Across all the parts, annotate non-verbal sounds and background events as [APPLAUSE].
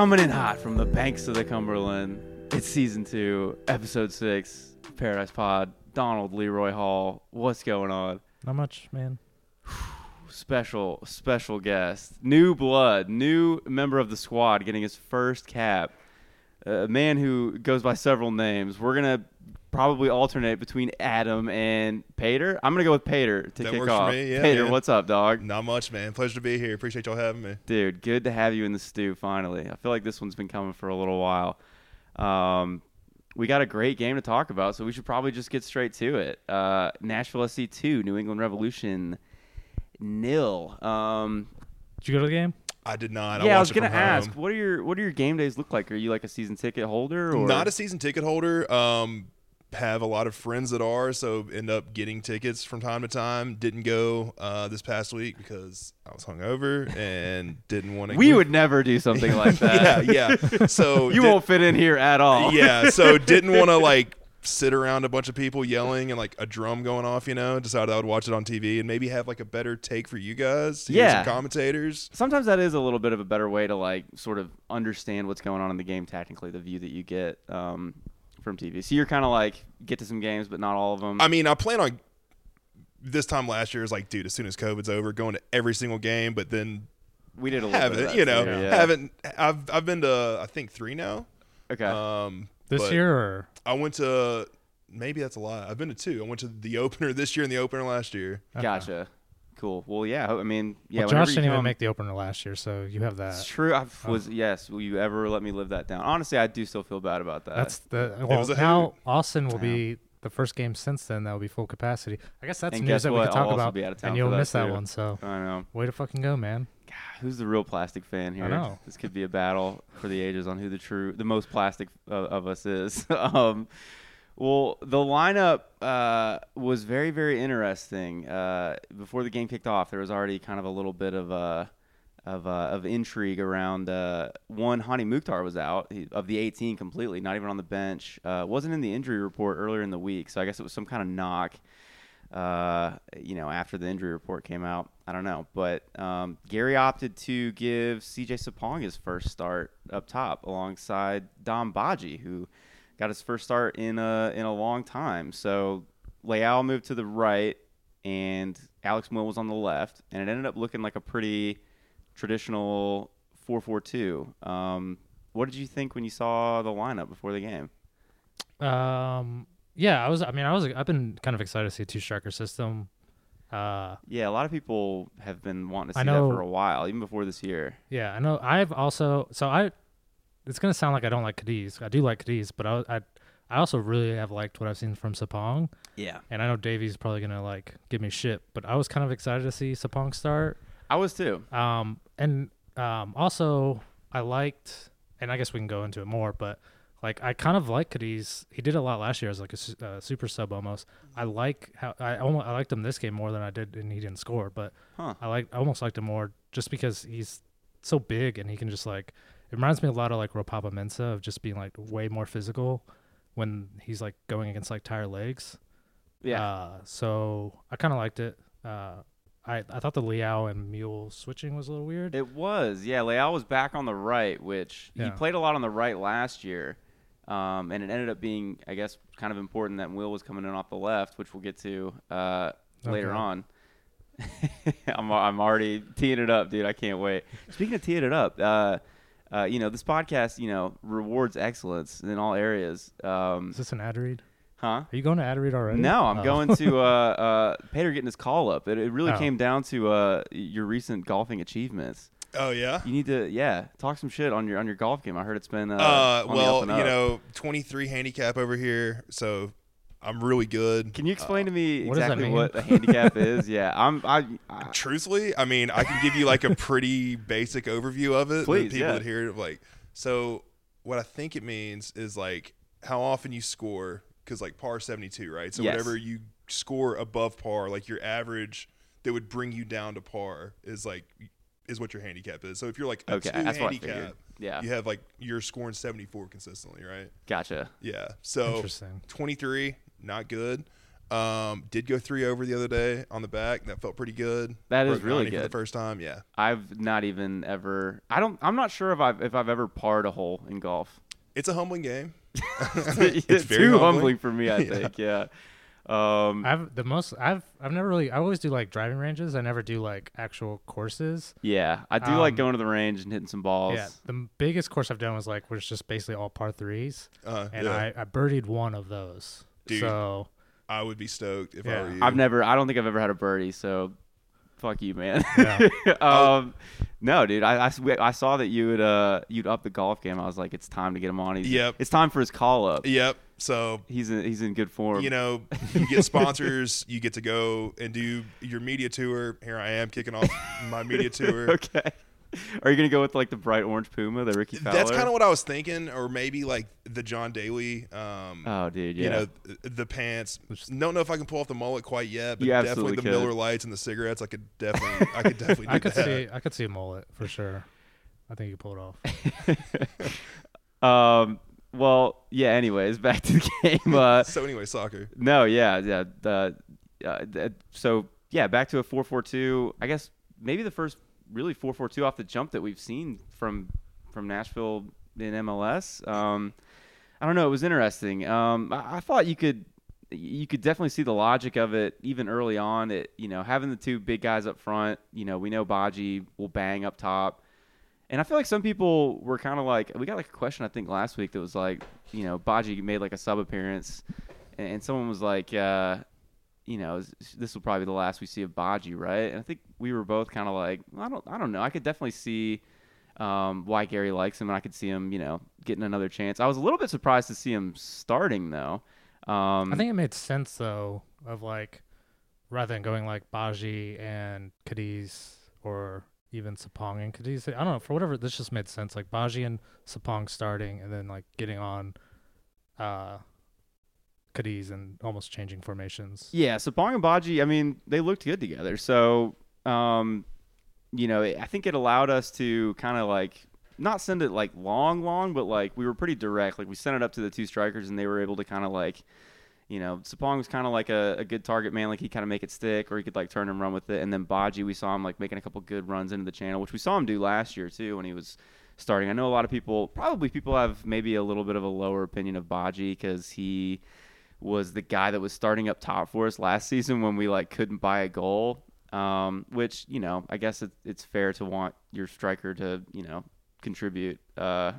Coming in hot from the banks of the Cumberland. It's season two, episode six, Paradise Pod. Donald Leroy Hall. What's going on? Not much, man. Special, special guest. New blood, new member of the squad getting his first cap. A man who goes by several names. We're going to probably alternate between Adam and Pater. I'm going to go with Pater to That kick works for off. me, yeah, Pater, man. what's up, dog? Not much, man. Pleasure to be here. Appreciate y'all having me. Dude, good to have you in the stew finally. I feel like this one's been coming for a little while. Um, we got a great game to talk about, so we should probably just get straight to it. Uh, Nashville SC two, New England Revolution nil. Um, Did you go to the game? I did not. yeah, I was watched it gonna ask, what are your what do your game days look like? Are you like a season ticket holder or Not a season ticket holder. Um, have a lot of friends that are, so end up getting tickets from time to time. Didn't go uh, this past week because I was hungover and didn't want to. we would never do something like [LAUGHS] that. yeah, yeah. So [LAUGHS] you did- won't fit in here at all. yeah, so [LAUGHS] didn't want to like sit around a bunch of people yelling and like a drum going off. You know, decided I would watch it on TV and maybe have like a better take for you guys. Yeah. commentators. sometimes that is a little bit of a better way to like sort of understand what's going on in the game tactically the view that you get um, from tv so you're kind of like get to some games but not all of them I mean, I plan on this time last year is like, dude, as soon as COVID's over, going to every single game, but then we did a little bit of haven't, that you know, too, yeah. haven't. I've I've been to I think three now. okay Um, This year or I went to maybe that's a lie. I've been to two. I went to the [LAUGHS] opener this year and the opener last year. Okay. gotcha cool well yeah i mean yeah well, Josh didn't even make the opener last year, so you have that. it's that. true i Oh. was yes will you ever let me live that down honestly i do still feel bad about that That's the well. Now. Austin will Yeah. be the first game since then that will be full capacity. I guess that's And news guess that we what? could talk I'll also about, be out of town and you'll that miss that too. one. So i know way to fucking go, man. God, who's the real plastic fan here? I know. This could be a battle for the ages on who the true, the most plastic uh, of us is. [LAUGHS] um, well, the lineup uh, was very, very interesting. Uh, before the game kicked off, there was already kind of a little bit of uh, of uh, of intrigue around uh, one. Hany Mukhtar was out he, of the 18 completely, not even on the bench. Uh, wasn't in the injury report earlier in the week, so I guess it was some kind of knock you know, after the injury report came out. I don't know, but um, Gary opted to give CJ Sapong his first start up top alongside Dom Badji, who got his first start in a in a long time. So Leal moved to the right, and Alex Muyl was on the left, and it ended up looking like a pretty traditional 4-4-2. Um, what did you think when you saw the lineup before the game? Um, yeah, I was. I mean, I was. I've been kind of excited to see a two striker system. Uh, Yeah, a lot of people have been wanting to see I that know- for a while, even before this year. Yeah, I know. I've also so I. It's gonna sound like I don't like Cadiz. I do like Cadiz, but I, I I also really have liked what I've seen from Sapong, Yeah, and I know Davey's probably gonna like give me shit, but I was kind of excited to see Sapong start. I was too. Um, and um, also I liked, and I guess we can go into it more, but like I kind of like Cadiz. He did a lot last year as like a su- uh, super sub almost. I like how I almost I liked him this game more than I did, and he didn't score, but Huh. I like I almost liked him more just because he's so big and he can just like it reminds me a lot of like Ropapa Mensa of just being like way more physical when he's like going against like tire legs. Yeah, Uh, so I kind of liked it. Uh, I I thought the Leal and Muyl switching was a little weird. it was. Yeah, Leal was back on the right, which he played a lot on the right last year, um, and it ended up being, I guess, kind of important that Muyl was coming in off the left, which we'll get to uh, later on. [LAUGHS] I'm I'm already teeing it up, dude. I can't wait. Speaking of teeing it up, uh, uh, you know, this podcast, you know, rewards excellence in all areas. Um, Is this an ad read? huh? Are you going to ad already? No, I'm Oh. going to [LAUGHS] uh, uh, Pater getting his call up. It, it really Oh. came down to uh, your recent golfing achievements. Oh yeah. You need to, yeah, talk some shit on your on your golf game. I heard it's been uh, Uh, on the well, up and you know, 23 handicap over here, so I'm really good. Can you explain to me what exactly mean? what a handicap [LAUGHS] is? Yeah, I'm. I, I Truthfully, I mean, I can give you like a [LAUGHS] pretty basic overview of it. Please, but people yeah. that hear it, like, so what I think it means is like how often you score, because like par 72, right? So Yes. whatever you score above par, like your average that would bring you down to par is like is what your handicap is. So if you're like a Okay, two that's what I figured. handicap, Yeah, you have like you're scoring 74 consistently, right? gotcha. Yeah. So 23, not good. Um, did go three over the other day on the back. That felt pretty good. That is Broke really 90 for the good. first time. Yeah, I've not even ever. I don't. I'm not sure if I've if I've ever parred a hole in golf. it's a humbling game. [LAUGHS] [LAUGHS] it's it's very too humbling. humbling for me. I [LAUGHS] Yeah. think. Yeah. Um, I've the most I've I've never really I always do like driving ranges. I never do like actual courses. yeah. I do like Um, going to the range and hitting some balls. Yeah, the biggest course I've done was like was just basically all par threes, Uh, and yeah. I I birdied one of those. Dude. So I would be stoked if I were you. I've never. I don't think I've ever had a birdie. So, fuck you, man. Yeah. [LAUGHS] um, no, dude. I saw that you would uh you'd up the golf game. I was like, it's time to get him on. He's, Yep. It's time for his call up. Yep. So He's in, he's in good form. you know, you get sponsors. [LAUGHS] you get to go and do your media tour. Here I am kicking off my media tour. [LAUGHS] okay. [LAUGHS] Are you gonna go with like the bright orange Puma, the Rickie Fowler? That's kind of what I was thinking, or maybe like the John Daly. Um, Oh, dude. Yeah. You know, th- the pants. Don't know if I can pull off the mullet quite yet, but definitely absolutely the could. Miller Lites and the cigarettes. I could definitely, I could definitely [LAUGHS] do I could that. see I could see a mullet for sure. I think you pulled it off. [LAUGHS] um. Well, yeah. Anyways, back to the game. Uh, So anyway, soccer. No, yeah, yeah. The, uh, th- so yeah, back to a four-four-two. I guess maybe the first really four-four-two off the jump that we've seen from from Nashville in MLS. Um, I don't know. It was interesting. Um, I, I thought you could you could definitely see the logic of it even early on. It you know having the two big guys up front. You know we know Badji will bang up top. And I feel like some people were kind of like, we got like a question I think last week that was like, you know, Badji made like a sub appearance, and, and someone was like, uh, you know, this will probably be the last we see of Badji, right? And I think we were both kind of like, I don't, I don't know. I could definitely see um, why Gary likes him, and I could see him, you know, getting another chance. I was a little bit surprised to see him starting though. Um, I think it made sense though of like rather than going like Badji and Cadiz or even Sapong and Cadiz. I don't know for whatever this just made sense. Like Badji and Sapong starting and then like getting on uh Cadiz and almost changing formations. Yeah, Sapong and Badji, I mean, they looked good together. So, um, you know, I think it allowed us to kind of like not send it like long, long, but like we were pretty direct. Like we sent it up to the two strikers, and they were able to kind of like, you know, Sapong was kind of like a, a good target man. Like he kind of make it stick, or he could like turn and run with it. And then Badji, we saw him like making a couple good runs into the channel, which we saw him do last year too when he was starting. I know a lot of people, probably people have maybe a little bit of a lower opinion of Badji because he was the guy that was starting up top for us last [LAUGHS] season when we like couldn't buy a goal. Um, which you know, I guess it, it's fair to want your striker to you know contribute uh,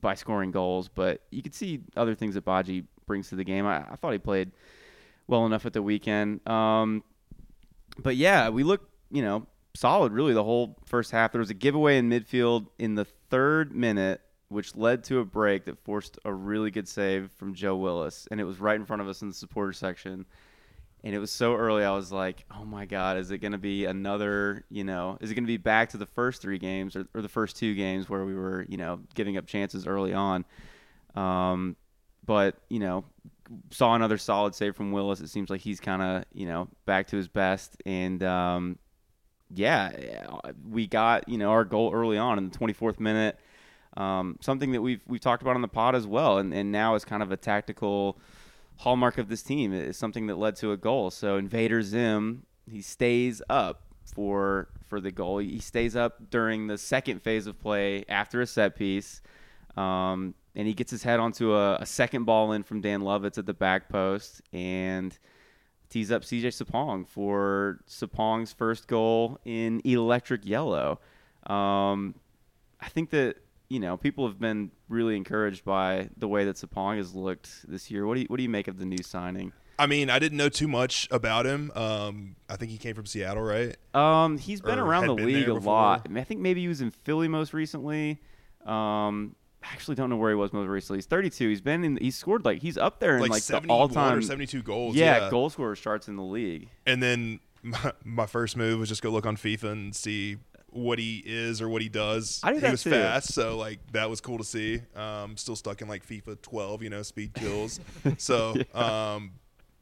by scoring goals, but you could see other things that Badji brings to the game. I, I thought he played well enough at the weekend. Um, but yeah, we looked you know solid really the whole first half. There was a giveaway in midfield in the third minute which led to a break that forced a really good save from Joe Willis, and it was right in front of us in the supporter section. And it was so early, I was like, "Oh my God, is it going to be another? You know, is it going to be back to the first three games or, or the first two games where we were, you know, giving up chances early on?" Um, but you know, saw another solid save from Willis. It seems like he's kind of, you know, back to his best, and um, yeah, we got you know our goal early on in the 24th minute. Um, something that we've we've talked about on the pod as well, and, and now is kind of a tactical hallmark of this team. Is something that led to a goal. So Invader Zim he stays up for for the goal. He stays up during the second phase of play after a set piece, um, and he gets his head onto a, a second ball in from Dan Lovitz at the back post and tees up CJ Sapong for Sapong's first goal in electric yellow. Um, I think that you know people have been really encouraged by the way that Sapong has looked this year. What do you what do you make of the new signing? I mean, I didn't know too much about him. Um, I think he came from Seattle, right? Um, he's been Or around the been league a before? lot. I think maybe he was in Philly most recently. Um, I actually don't know where he was most recently. He's 32. He's been in. He's scored like he's up there in Like, like, the all-time 72 goals. Yeah, Yeah, goal scorer charts in the league. And then [LAUGHS] my, my first move was just go look on FIFA and see what he is or what he does. I do he was too. fast, so like that was cool to see. Um, still stuck in like FIFA 12, you know, speed kills. [LAUGHS] so um,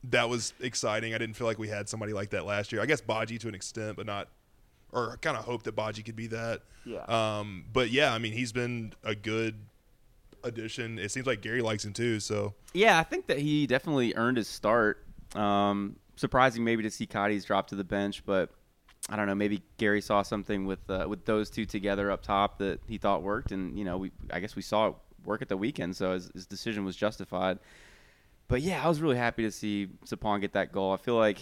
that was exciting. I didn't feel like we had somebody like that last year. I guess Badji to an extent, but not. Or kind of hope that Badji could be that. Yeah. Um, but yeah, I mean, he's been a good addition. It seems like Gary likes him too. So Yeah, I think that he definitely earned his start Um, surprising maybe to see Cadiz drop to the bench, but I don't know. Maybe Gary saw something with uh, with those two together up top that he thought worked, and you know, we I guess we saw it work at the weekend, so his, his decision was justified. But yeah, I was really happy to see Sapong get that goal. I feel like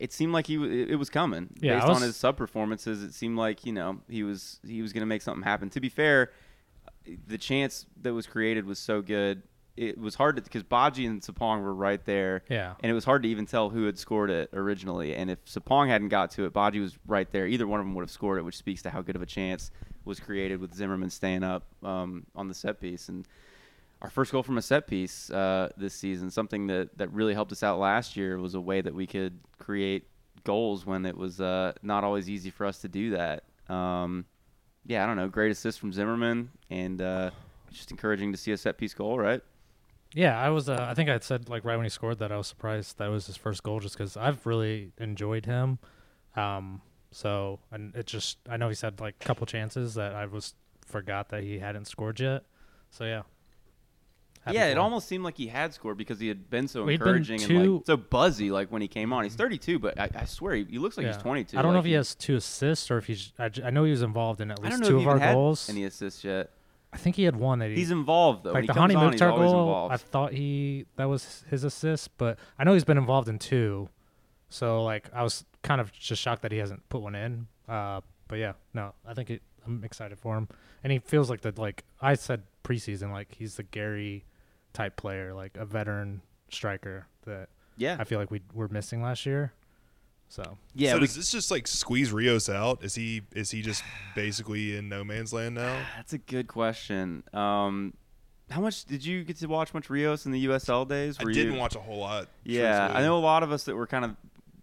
it seemed like he it was coming Yeah, based was- on his sub performances. It seemed like you know he was he was going to make something happen. To be fair, the chance that was created was so good. It was hard to because Badji and Sapong were right there. Yeah. and it was hard to even tell who had scored it originally. And if Sapong hadn't got to it, Badji was right there. Either one of them would have scored it, which speaks to how good of a chance was created with Zimmerman staying up um, on the set piece. And our first goal from a set piece uh, this season, something that, that really helped us out last year, was a way that we could create goals when it was uh, not always easy for us to do that. Um, yeah, I don't know. Great assist from Zimmerman, and uh, just encouraging to see a set piece goal, right? Yeah, I was. Uh, I think I said like right when he scored that I was surprised that was his first goal, just because I've really enjoyed him. Um, so and it just I know he's had like a couple chances that I was forgot that he hadn't scored yet. So yeah. Happy yeah, it him. almost seemed like he had scored because he had been so Well, he'd been encouraging and like so buzzy. Like when he came on, he's 32, but I, I swear he, he looks like he's 22. I don't know if he has two assists or if he's. I know he was involved in at I least don't know two if he of our had goals. any assists yet. I think he had one that he. He's involved though. like the Hany Mukhtar goal. involved. I thought he that was his assist, but I know he's been involved in two. So like I was kind of just shocked that he hasn't put one in. Uh, but yeah, no, I think it, I'm excited for him, and he feels like the like I said preseason, like he's the Gary type player, like a veteran striker that yeah, I feel like we were missing last year. So yeah. so we- does this just like squeeze Rios out? Is he is he just basically in no man's land now? [SIGHS] that's a good question. Um, how much did you get to watch much Rios in the USL days? I didn't you- watch a whole lot. Yeah, I know a lot of us that were kind of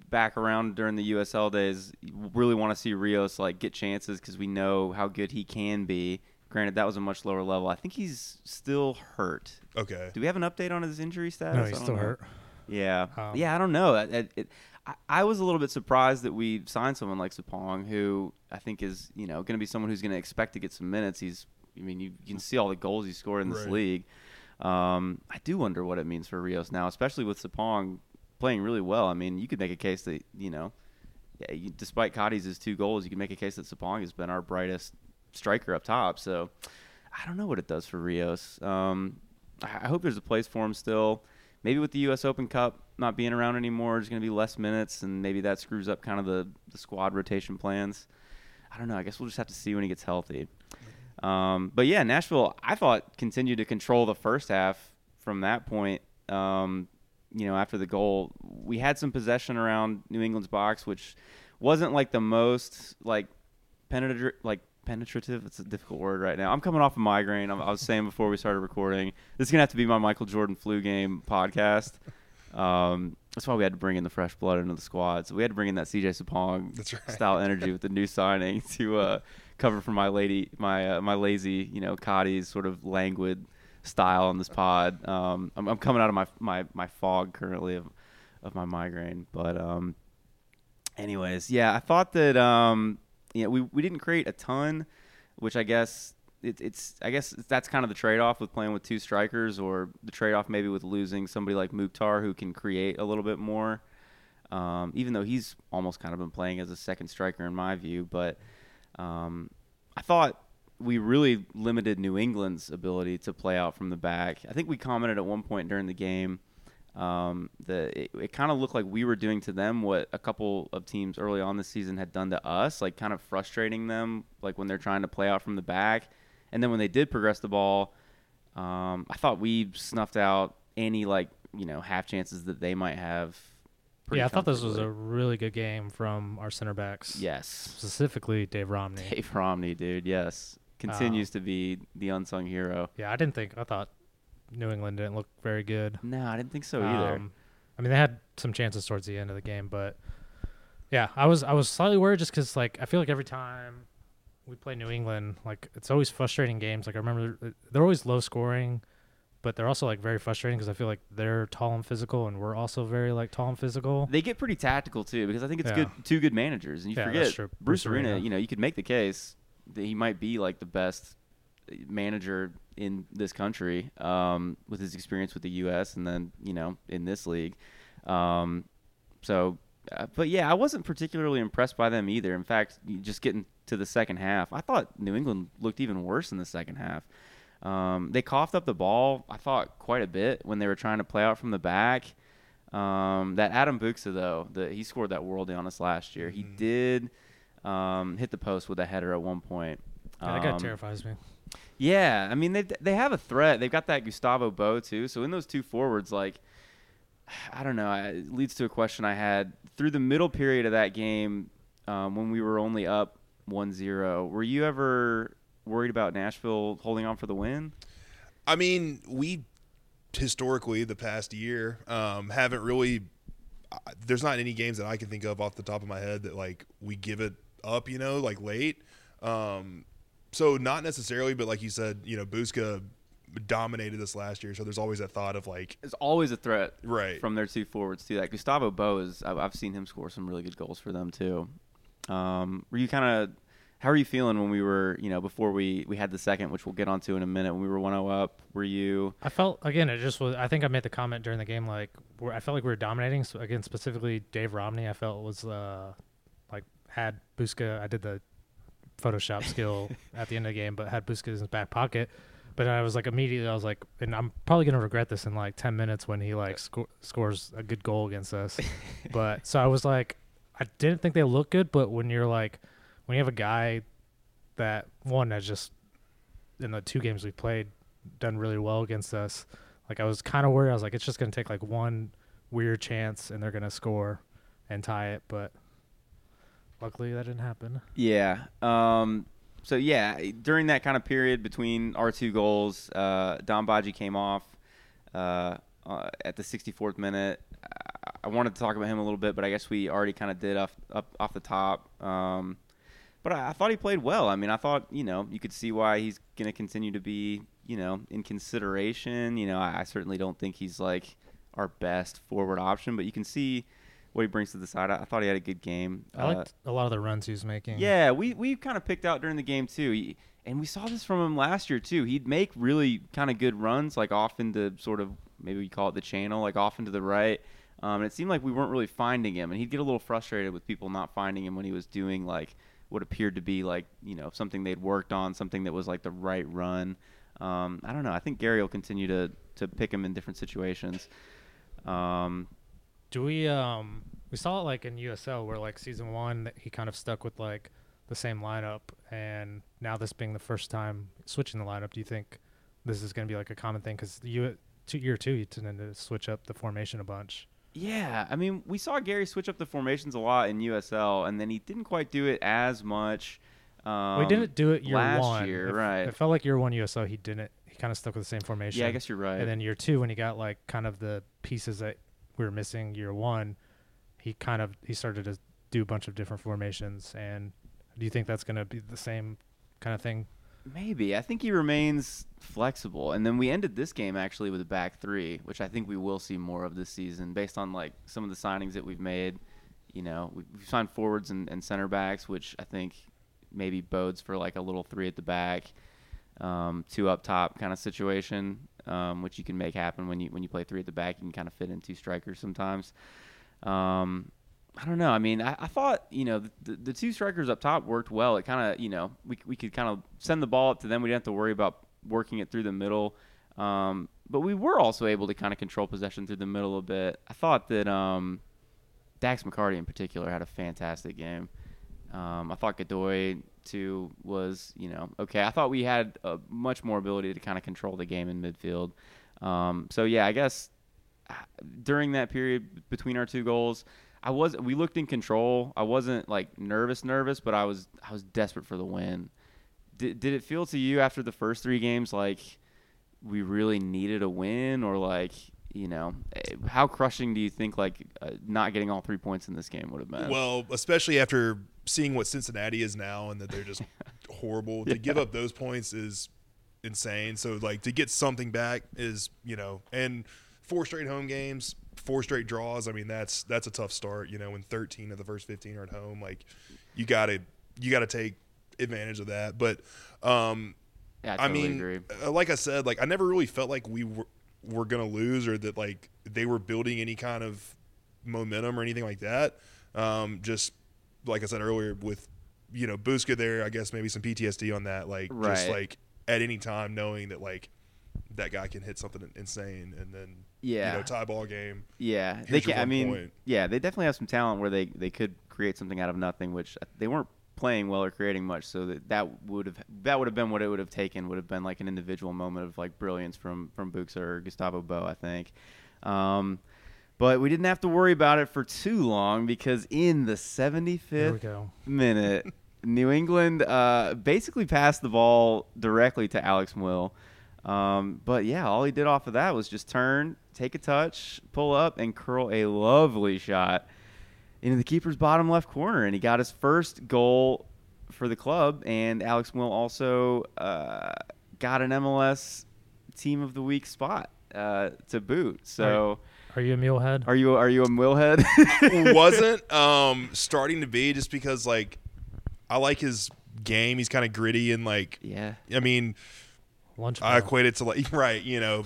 back around during the USL days really want to see Rios like get chances because we know how good he can be. Granted, that was a much lower level. I think he's still hurt. Okay. Do we have an update on his injury status? no, he's still know. hurt. Yeah, Um, yeah. I don't know. It, it, it, I, I was a little bit surprised that we signed someone like Sapong, who I think is you know going to be someone who's going to expect to get some minutes. He's, I mean, you, you can see all the goals he scored in this Right. league. Um, I do wonder what it means for Rios now, especially with Sapong playing really well. I mean, you could make a case that you know, yeah, you, despite Cotty's two goals, you could make a case that Sapong has been our brightest striker up top. So I don't know what it does for Rios. Um, I, I hope there's a place for him still. Maybe with the U.S. Open Cup not being around anymore, there's going to be less minutes, and maybe that screws up kind of the, the squad rotation plans. I don't know. I guess we'll just have to see when he gets healthy. Um, but yeah, Nashville, I thought continued to control the first half from that point. Um, you know, after the goal, we had some possession around New England's box, which wasn't like the most like penetrative, like penetrative. It's a difficult word right now. I'm coming off a migraine. I was saying before we started recording, this is gonna have to be my Michael Jordan flu game podcast. Um, that's why we had to bring in the fresh blood into the squad. So we had to bring in that CJ Sapong right. style energy with the new signing to uh, cover for my lady, my uh, my lazy, you know, Cotty's sort of languid style on this pod. Um, I'm, I'm coming out of my my my fog currently of of my migraine, but um, anyways, yeah, I thought that um, you know, we we didn't create a ton, which I guess it, it's I guess that's kind of the trade off with playing with two strikers, or the trade off maybe with losing somebody like Mukhtar who can create a little bit more. Um, even though he's almost kind of been playing as a second striker in my view, but um, I thought we really limited New England's ability to play out from the back. I think we commented at one point during the game um, that it, it kind of looked like we were doing to them what a couple of teams early on this season had done to us, like kind of frustrating them, like when they're trying to play out from the back. And then when they did progress the ball, um, I thought we snuffed out any like you know half chances that they might have. Yeah, I thought this was a really good game from our center backs. yes, Specifically Dave Romney. Dave Romney, dude. Yes, continues to be the unsung hero. Yeah, I didn't think I thought New England didn't look very good. No, I didn't think so either. Um, I mean, they had some chances towards the end of the game, but yeah, I was I was slightly worried just because like I feel like every time we play New England, like it's always frustrating games. Like I remember uh, they're always low scoring, but they're also like very frustrating because I feel like they're tall and physical, and we're also very like tall and physical. They get pretty tactical too because I think it's Yeah. good two good managers and you Yeah, forget. Bruce, Bruce Arena, Arena. you know, you could make the case that he might be like the best manager in this country um, with his experience with the US and then, you know, in this league. Um, so, uh, but yeah, I wasn't particularly impressed by them either. In fact, just getting to the second half, I thought New England looked even worse in the second half. Um, they coughed up the ball, I thought, quite a bit when they were trying to play out from the back. Um, that Adam Buksa, though, the, he scored that worldie on us last year. He Mhm. did um, hit the post with a header at one point. Yeah, that guy Um, terrifies me. yeah, I mean they they have a threat. They've got that Gustavo Bou too. So in those two forwards, like I don't know, it leads to a question I had through the middle period of that game um, when we were only up 1-0. Were you ever worried about Nashville holding on for the win? I mean, we historically the past year um, haven't really. Uh, there's not any games that I can think of off the top of my head that like we give it up, you know, like late. Um, so not necessarily, but like you said, you know, Buksa dominated this last year, so there's always that thought of like, It's always a threat right, from their two forwards too. That Gustavo Bou is I've, I've seen him score some really good goals for them too. Um, were you kind of how are you feeling when we were you know before we we had the second, which we'll get onto in a minute when we were 1-0 up? Were you I felt again. It just was. I think I made the comment during the game like I felt like we were dominating. So again, specifically Dave Romney, I felt was uh like had Buksa. I did the Photoshop skill [LAUGHS] at the end of the game, but had Buksa in his back pocket. But I was like immediately, I was like, and I'm probably gonna regret this in like ten minutes when he like sco- scores a good goal against us. [LAUGHS] but so I was like, I didn't think they looked good, but when you're like, when you have a guy that one that just in the two games we played done really well against us. Like I was kind of worried. I was like, it's just gonna take like one weird chance and they're gonna score and tie it. But luckily that didn't happen. Yeah. Um, so yeah, during that kind of period between our two goals, uh, Dom Badji came off uh, uh, at the 64th minute. I- wanted to talk about him a little bit, but I guess we already kind of did off up off the top. Um, but I, I thought he played well. I mean, I thought you know you could see why he's going to continue to be you know in consideration. You know, I, I certainly don't think he's like our best forward option, but you can see what he brings to the side. I, I thought he had a good game. I Uh, liked a lot of the runs he was making. yeah, we we kind of picked out during the game too, he, and we saw this from him last year too. He'd make really kind of good runs, like off into sort of maybe we call it the channel, like off into the right. Um, and it seemed like we weren't really finding him, and he'd get a little frustrated with people not finding him when he was doing like what appeared to be like you know something they'd worked on, something that was like the right run. Um, I don't know. I think Gary will continue to to pick him in different situations. Um, Do we um we saw it like in USL where like season one that he kind of stuck with like the same lineup and now this being the first time switching the lineup, do you think this is going to be like a common thing? Because you two year two you tended to switch up the formation a bunch. Yeah, I mean, we saw Gary switch up the formations a lot in USL, and then he didn't quite do it as much. Um, we didn't do it year last one. year, It- right? It felt like year one USL he didn't. He kind of stuck with the same formation. yeah, I guess you're right. And then year two, when he got like kind of the pieces that we were missing year one, he kind of he started to do a bunch of different formations. And do you think that's going to be the same kind of thing? Maybe I think he remains flexible, and then we ended this game actually with a back three, which I think we will see more of this season, based on like some of the signings that we've made. You know, we- we've signed forwards and, and center backs, which I think maybe bodes for like a little three at the back, um, two up top kind of situation, um, which you can make happen when you when you play three at the back. You can kind of fit in two strikers sometimes. Um, I don't know. I mean, I, I thought you know the, the, two strikers up top worked well. It kind of you know we we could kind of send the ball up to them. We didn't have to worry about working it through the middle. Um, but we were also able to kind of control possession through the middle a bit. I thought that um, Dax McCarty in particular had a fantastic game. Um, I thought Godoy too was you know okay. I thought we had a much more ability to kind of control the game in midfield. Um, so yeah, I guess uh, during that period between our two goals, I was we looked in control. I wasn't like nervous, nervous, but I was I was desperate for the win. Did did it feel to you after the first three games like we really needed a win, or like you know eh, how crushing do you think like uh, not getting all three points in this game would have been? Well, especially after seeing what Cincinnati is now and that they're just [LAUGHS] horrible. To give up those points is insane. So like to get something back is, you know, and four straight home games, four straight draws, I mean that's that's a tough start, you know, when 13 of the first 15 are at home, like you got to you got to take advantage of that. But um yeah, I, I mean, agree. uh, like I said, like I never really felt like we were were gonna lose or that like they were building any kind of momentum or anything like that. Um, just like I said earlier, with you know Buksa there, I guess maybe some PTSD on that. Like just like at any time knowing that like that guy can hit something insane and then Yeah. you know tie ball game. Yeah, they your can. I mean, point. yeah, they definitely have some talent where they they could create something out of nothing, which they weren't playing well or creating much. So that that would have that would have been what it would have taken. Would have been like an individual moment of like brilliance from from Buksa or Gustavo Bou, I think. Um, but we didn't have to worry about it for too long because in the 75th [LAUGHS] minute, New England uh, basically passed the ball directly to Alex Muyl. Um, but yeah, all he did off of that was just turn, take a touch, pull up, and curl a lovely shot into the keeper's bottom left corner. And he got his first goal for the club. And Alex Muyl also uh, got an MLS Team of the Week spot uh, to boot. So, Are you a mulehead? are you are you a Millhead? [LAUGHS] wasn't um starting to be just because like I like his game. He's kind of gritty and like yeah. I mean Lunch. I pail. equate it to like [LAUGHS] right, you know,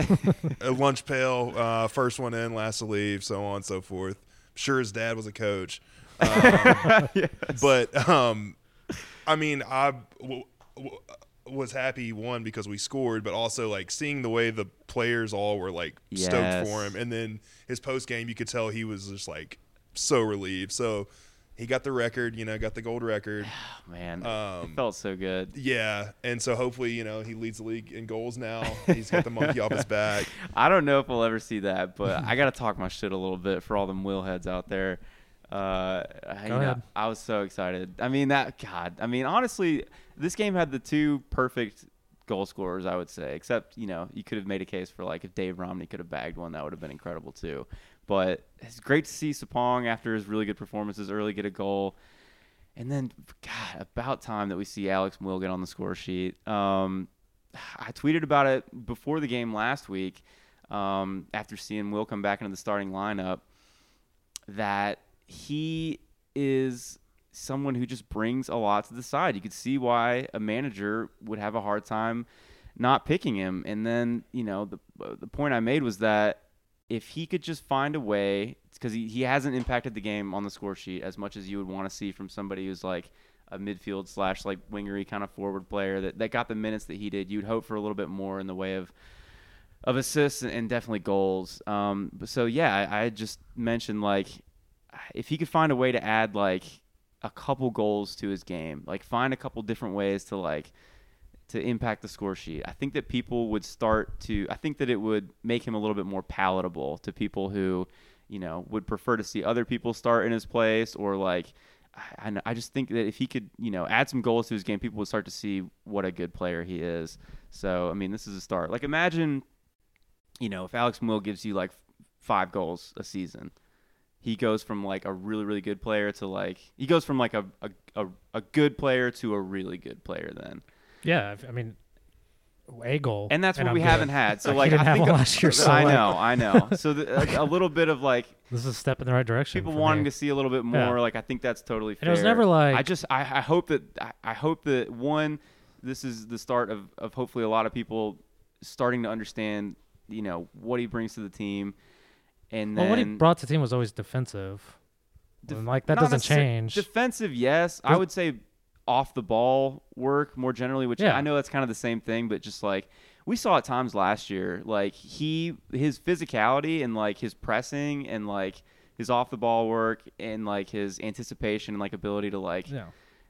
a lunch pail, uh, first one in, last to leave, so on and so forth. sure his dad was a coach, um, [LAUGHS] but um, I mean, I w- w- was happy he won because we scored, but also like seeing the way the players all were like stoked for him, and then his post game, you could tell he was just like so relieved. So he got the record, you know, got the gold record. [SIGHS] Man, Um, it felt so good. Yeah, and so hopefully, you know, he leads the league in goals now. He's got the monkey off his [LAUGHS] back. I don't know if we'll ever see that, but I got to talk my shit a little bit for all them will heads out there. Uh, you know. I was so excited. I mean that God. I mean honestly, this game had the two perfect goal scorers. I would say, except you know you could have made a case for like if Dave Romney could have bagged one, that would have been incredible too. But it's great to see Sapong after his really good performances early get a goal. And then, God, about time that we see Alex Muyl get on the score sheet. Um, I tweeted about it before the game last week um, after seeing Muyl come back into the starting lineup that he is someone who just brings a lot to the side. You could see why a manager would have a hard time not picking him. And then, you know, the the point I made was that if he could just find a way, because he, he hasn't impacted the game on the score sheet as much as you would want to see from somebody who's like a midfield slash like wingery kind of forward player that, that got the minutes that he did. You'd hope for a little bit more in the way of of assists and definitely goals. Um, so yeah, I, I just mentioned like if he could find a way to add like a couple goals to his game, like find a couple different ways to like to impact the score sheet. I think that people would start to I think that it would make him a little bit more palatable to people who, you know, would prefer to see other people start in his place or like I, I- just think that if he could, you know, add some goals to his game, people would start to see what a good player he is. So, I mean, this is a start. Like imagine, you know, if Alex Muyl gives you like five goals a season, he goes from like a really really good player to like he goes from like a a, a, a good player to a really good player then. Yeah, I mean, a goal, and that's what we haven't had. So like didn't I have think a- last year, so, I like- know, I know. So the, [LAUGHS] like, a little bit of like This is a step in the right direction. people wanting me. to see a little bit Yeah. more. Like I think that's totally fair. And it was never like- I just I, I hope that I, I hope that one this is the start of of hopefully a lot of people starting to understand you know what he brings to the team. And then Well, what he brought to the team was always defensive. Def- like that doesn't change. Defensive, yes. I would say off the ball work more generally, which Yeah. I know that's kind of the same thing, but just like we saw at times last year, like he his physicality and like his pressing and like his off the ball work and like his anticipation and like ability to like yeah.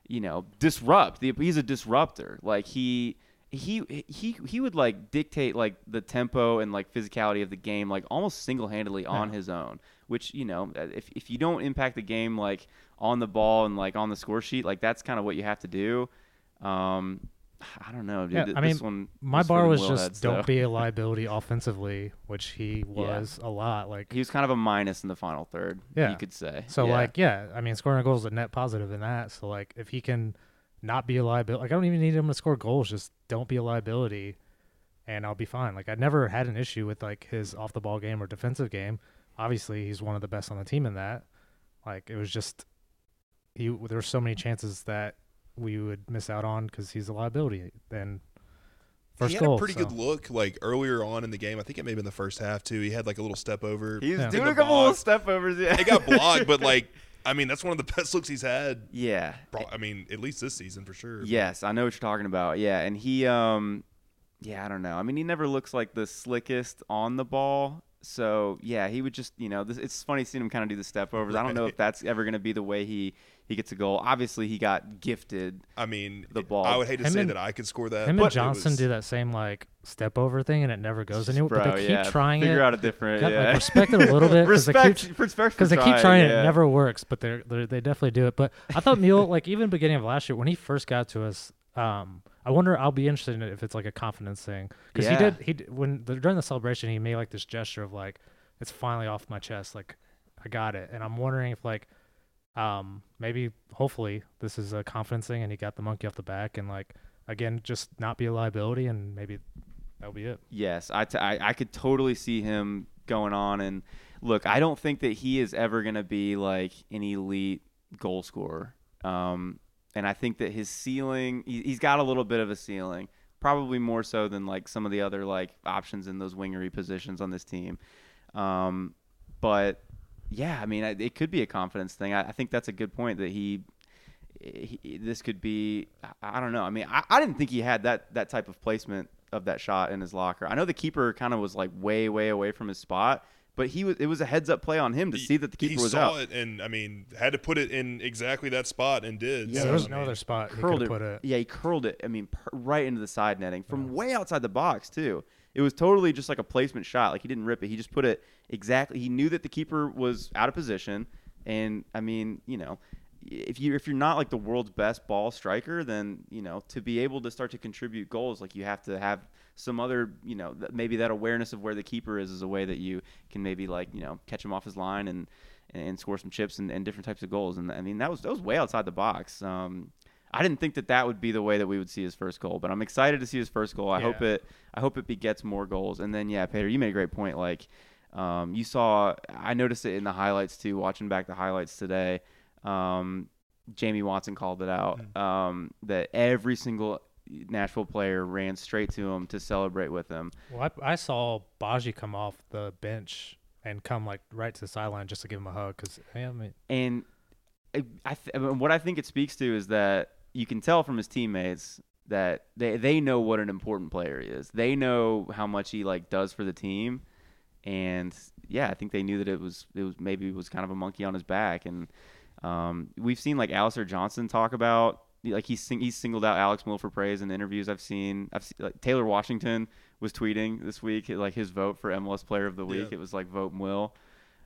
you know disrupt. The, he's a disruptor. Like he he he he would like dictate like the tempo and like physicality of the game like almost single-handedly on Yeah. his own which you know if, if you don't impact the game like on the ball and like on the score sheet like that's kind of what you have to do um i don't know dude Yeah, I this mean, one My bar was just don't though. be a [LAUGHS] liability offensively, which he was a lot. Like he was kind of a minus in the final third Yeah. you could say so, Yeah. like yeah, I mean, scoring a goal is a net positive in that. So like if he can not be a liability, like I don't even need him to score goals. Just don't be a liability, and I'll be fine. Like I never had an issue with like his off the ball game or defensive game. Obviously, he's one of the best on the team in that. Like it was just he. There were so many chances that we would miss out on because he's a liability. Then First he had goal. a pretty so. good look like earlier on in the game. I think it may have been the first half too. He had like a little step over. He's Yeah. doing a the couple little step overs. Yeah, it got blocked, but [LAUGHS] like I mean that's one of the [LAUGHS] best looks he's had. yeah. I mean at least this season for sure. Yes, I know what you're talking about. Yeah, and he, um, yeah, I don't know. I mean, he never looks like the slickest on the ball. So yeah, he would just, you know, this, it's funny seeing him kind of do the step overs. I don't know if that's ever going to be the way he he gets a goal. Obviously, he got gifted. I mean The ball. I would hate to Him say and- that I could score that. Him but and Johnston was- do that same like step over thing, and it never goes anywhere. Bro, but they keep yeah, trying figure it. out a different. Got, yeah. like, respect it a little bit because they respect, keep respect because they for keep trying it. yeah. It never works, but they're, they're they definitely do it. But I thought Muyl like even beginning of last year when he first got to us, um, I wonder. I'll be interested in it if it's like a confidence thing because Yeah. he did he did- when the, during the celebration he made like this gesture of like it's finally off my chest, like I got it, and I'm wondering if like um maybe hopefully this is a confidence thing and he got the monkey off the back and like again just not be a liability and maybe that'll be it. Yes, I, t- I, I could totally see him going on. And look, I don't think that he is ever going to be like an elite goal scorer. Um, and I think that his ceiling, he, he's got a little bit of a ceiling, probably more so than like some of the other like options in those wingery positions on this team. Um, but yeah, I mean, it could be a confidence thing. I, I think that's a good point that he. He, this could be I- I don't know. I mean, I, I didn't think he had that that type of placement of that shot in his locker. I know the keeper kind of was like way way away from his spot, but he was it was a heads up play on him to He- see that the keeper he was saw out. it and I mean had to put it in exactly that spot and did. Yeah, Yeah, So, there was I no mean, other spot he curled could it, put it. Yeah, he curled it. I mean, per, right into the side netting from way outside the box too. It was totally just like a placement shot. Like he didn't rip it. He just put it exactly. He knew that the keeper was out of position, and I mean, you know, if you if you're not like the world's best ball striker, then you know to be able to start to contribute goals, like you have to have some other, you know, th- maybe that awareness of where the keeper is is a way that you can maybe like you know catch him off his line and and score some chips and, and different types of goals. And I mean that was that was way outside the box. Um, I didn't think that that would be the way that we would see his first goal, but I'm excited to see his first goal. I hope it I hope it begets more goals. And then yeah, Peter, you made a great point. Like um, you saw, I noticed it in the highlights too. Watching back the highlights today, um, Jamie Watson called it out um, that every single Nashville player ran straight to him to celebrate with him. Well, I, I saw Badji come off the bench and come like right to the sideline just to give him a hug because I mean, And I, I th- I mean, what I think it speaks to is that you can tell from his teammates that they, they know what an important player he is. They know how much he like does for the team, and yeah, I think they knew that it was it was maybe it was kind of a monkey on his back. And um, we've seen like Alistair Johnston talk about like he's sing- he's singled out Alex Muyl for praise in the interviews I've seen. I've seen like Taylor Washington was tweeting this week like his vote for MLS Player of the Week. Yeah. It was like vote Muyl.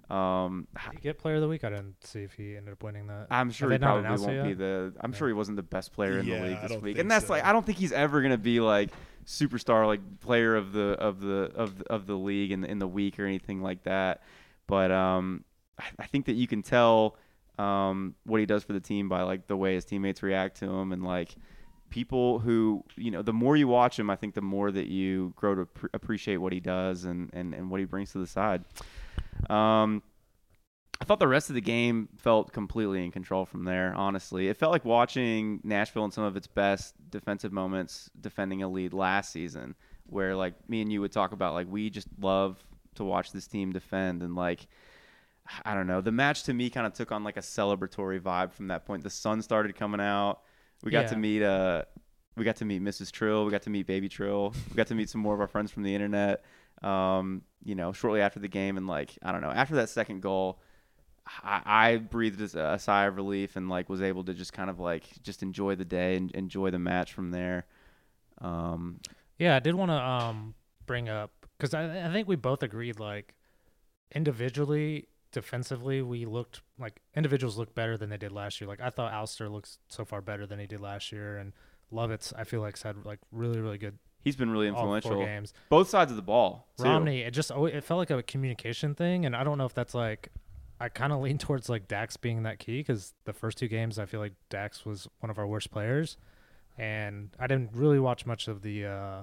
Um, did he get Player of the Week? I didn't see if he ended up winning that. I'm sure Have he probably won't be the. I'm Yeah. sure he wasn't the best player in Yeah, the league this week, and that's so. like I don't think he's ever gonna be like superstar like player of the of the of the, of the league in in the week or anything like that. But um, I, I think that you can tell um what he does for the team by like the way his teammates react to him and like people who you know the more you watch him, I think the more that you grow to appre- appreciate what he does and and and what he brings to the side. Um. I thought the rest of the game felt completely in control from there, honestly. It felt like watching Nashville in some of its best defensive moments defending a lead last season, where like me and you would talk about like we just love to watch this team defend and like I don't know. The match to me kind of took on like a celebratory vibe from that point. The sun started coming out. We got to meet uh we got to meet Mrs. Trill, we got to meet Baby Trill. We got to meet some more of our friends from the internet. Um, you know, shortly after the game and like I don't know, after that second goal, I, I breathed a, a sigh of relief and like was able to just kind of like just enjoy the day and enjoy the match from there. Um, Yeah, I did want to um bring up because I I think we both agreed like individually defensively we looked like individuals looked better than they did last year. Like I thought Alster looks so far better than he did last year, and Lovitz I feel like's had like really really good he's been really influential. games. Both sides of the ball. Too. Romney, it just it felt like a communication thing, and I don't know if that's like I kind of [LAUGHS] lean towards like Dax being that key because the first two games I feel like Dax was one of our worst players, and I didn't really watch much of the uh,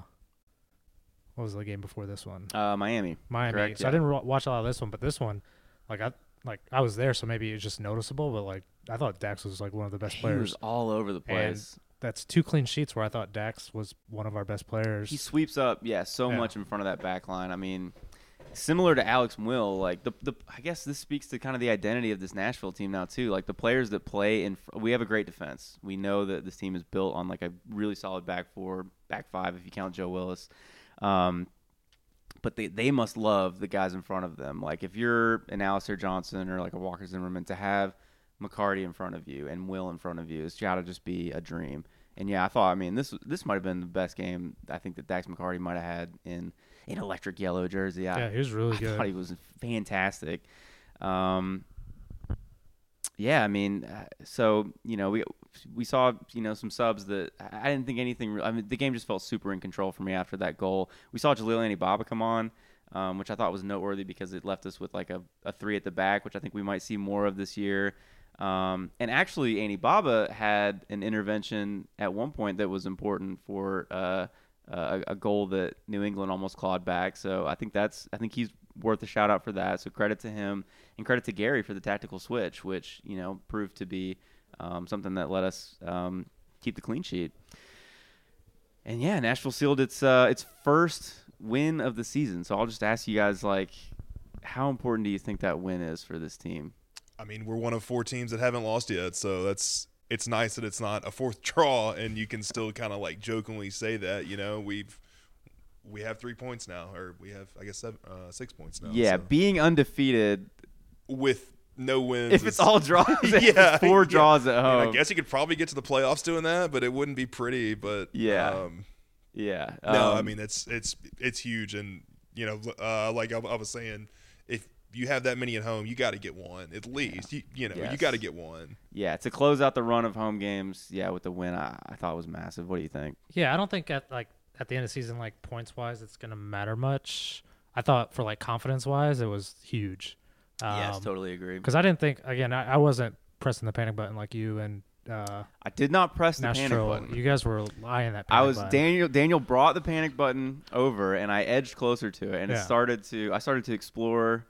what was the game before this one Uh, Miami. Miami. Correct, so I didn't wa- watch a lot of this one, but this one, like I like I was there, so maybe it's just noticeable. But like I thought Dax was like one of the best He players. was all over the place. that's two clean sheets where I thought Dax was one of our best players. He sweeps up, yeah, so Yeah. much in front of that back line. I mean, similar to Alex Muyl, like the the I guess this speaks to kind of the identity of this Nashville team now too. Like the players that play in, we have a great defense. We know that this team is built on like a really solid back four, back five if you count Joe Willis. Um, but they, they must love the guys in front of them. Like if you're an Alistair Johnston or like a Walker Zimmerman to have McCarty in front of you and Muyl in front of you, it's got to just be a dream. And yeah, I thought I mean this this might have been the best game I think that Dax McCarty might have had in an electric yellow jersey. I, yeah, he was really I good. I thought he was fantastic. Um, yeah, I mean, uh, so you know, we we saw you know some subs that I didn't think anything. I mean, the game just felt super in control for me after that goal. We saw Jaleel Baba come on, um, which I thought was noteworthy because it left us with like a, a three at the back, which I think we might see more of this year. Um, and actually, Anibaba had an intervention at one point that was important for uh, a, a goal that New England almost clawed back. So I think that's I think he's worth a shout out for that. So credit to him and credit to Gary for the tactical switch, which you know proved to be um, something that let us um, keep the clean sheet. And yeah, Nashville sealed its uh, its first win of the season. So I'll just ask you guys like, how important do you think that win is for this team? I mean, we're one of four teams that haven't lost yet, so that's it's nice that it's not a fourth [LAUGHS] draw, and you can still kind of like jokingly say that. You know, we've we have three points now, or we have I guess seven, uh, six points now. yeah, so. being undefeated. with no wins. If it's all draws, [LAUGHS] if it's Yeah, four yeah. draws at I, mean, home. I guess you could probably get to the playoffs doing that, but it wouldn't be pretty. But Yeah. um, yeah. no, I um, mean it's it's it's huge, and you know, uh, like I, I was saying, if you have that many at home, you got to get one at least. You, you know, you got to get one. yeah, to close out the run of home games, yeah, with the win, I, I thought was massive. What do you think? Yeah, I don't think at like at the end of the season, like points wise, it's gonna matter much. I thought for like confidence wise, it was huge. Yes, Um, totally agree. Because I didn't think again, I, I wasn't pressing the panic button like you and uh, I did not press the panic button. You guys were lying that. I was button. Daniel. Daniel brought the panic button over, and I edged closer to it, and it started to. I started to explore.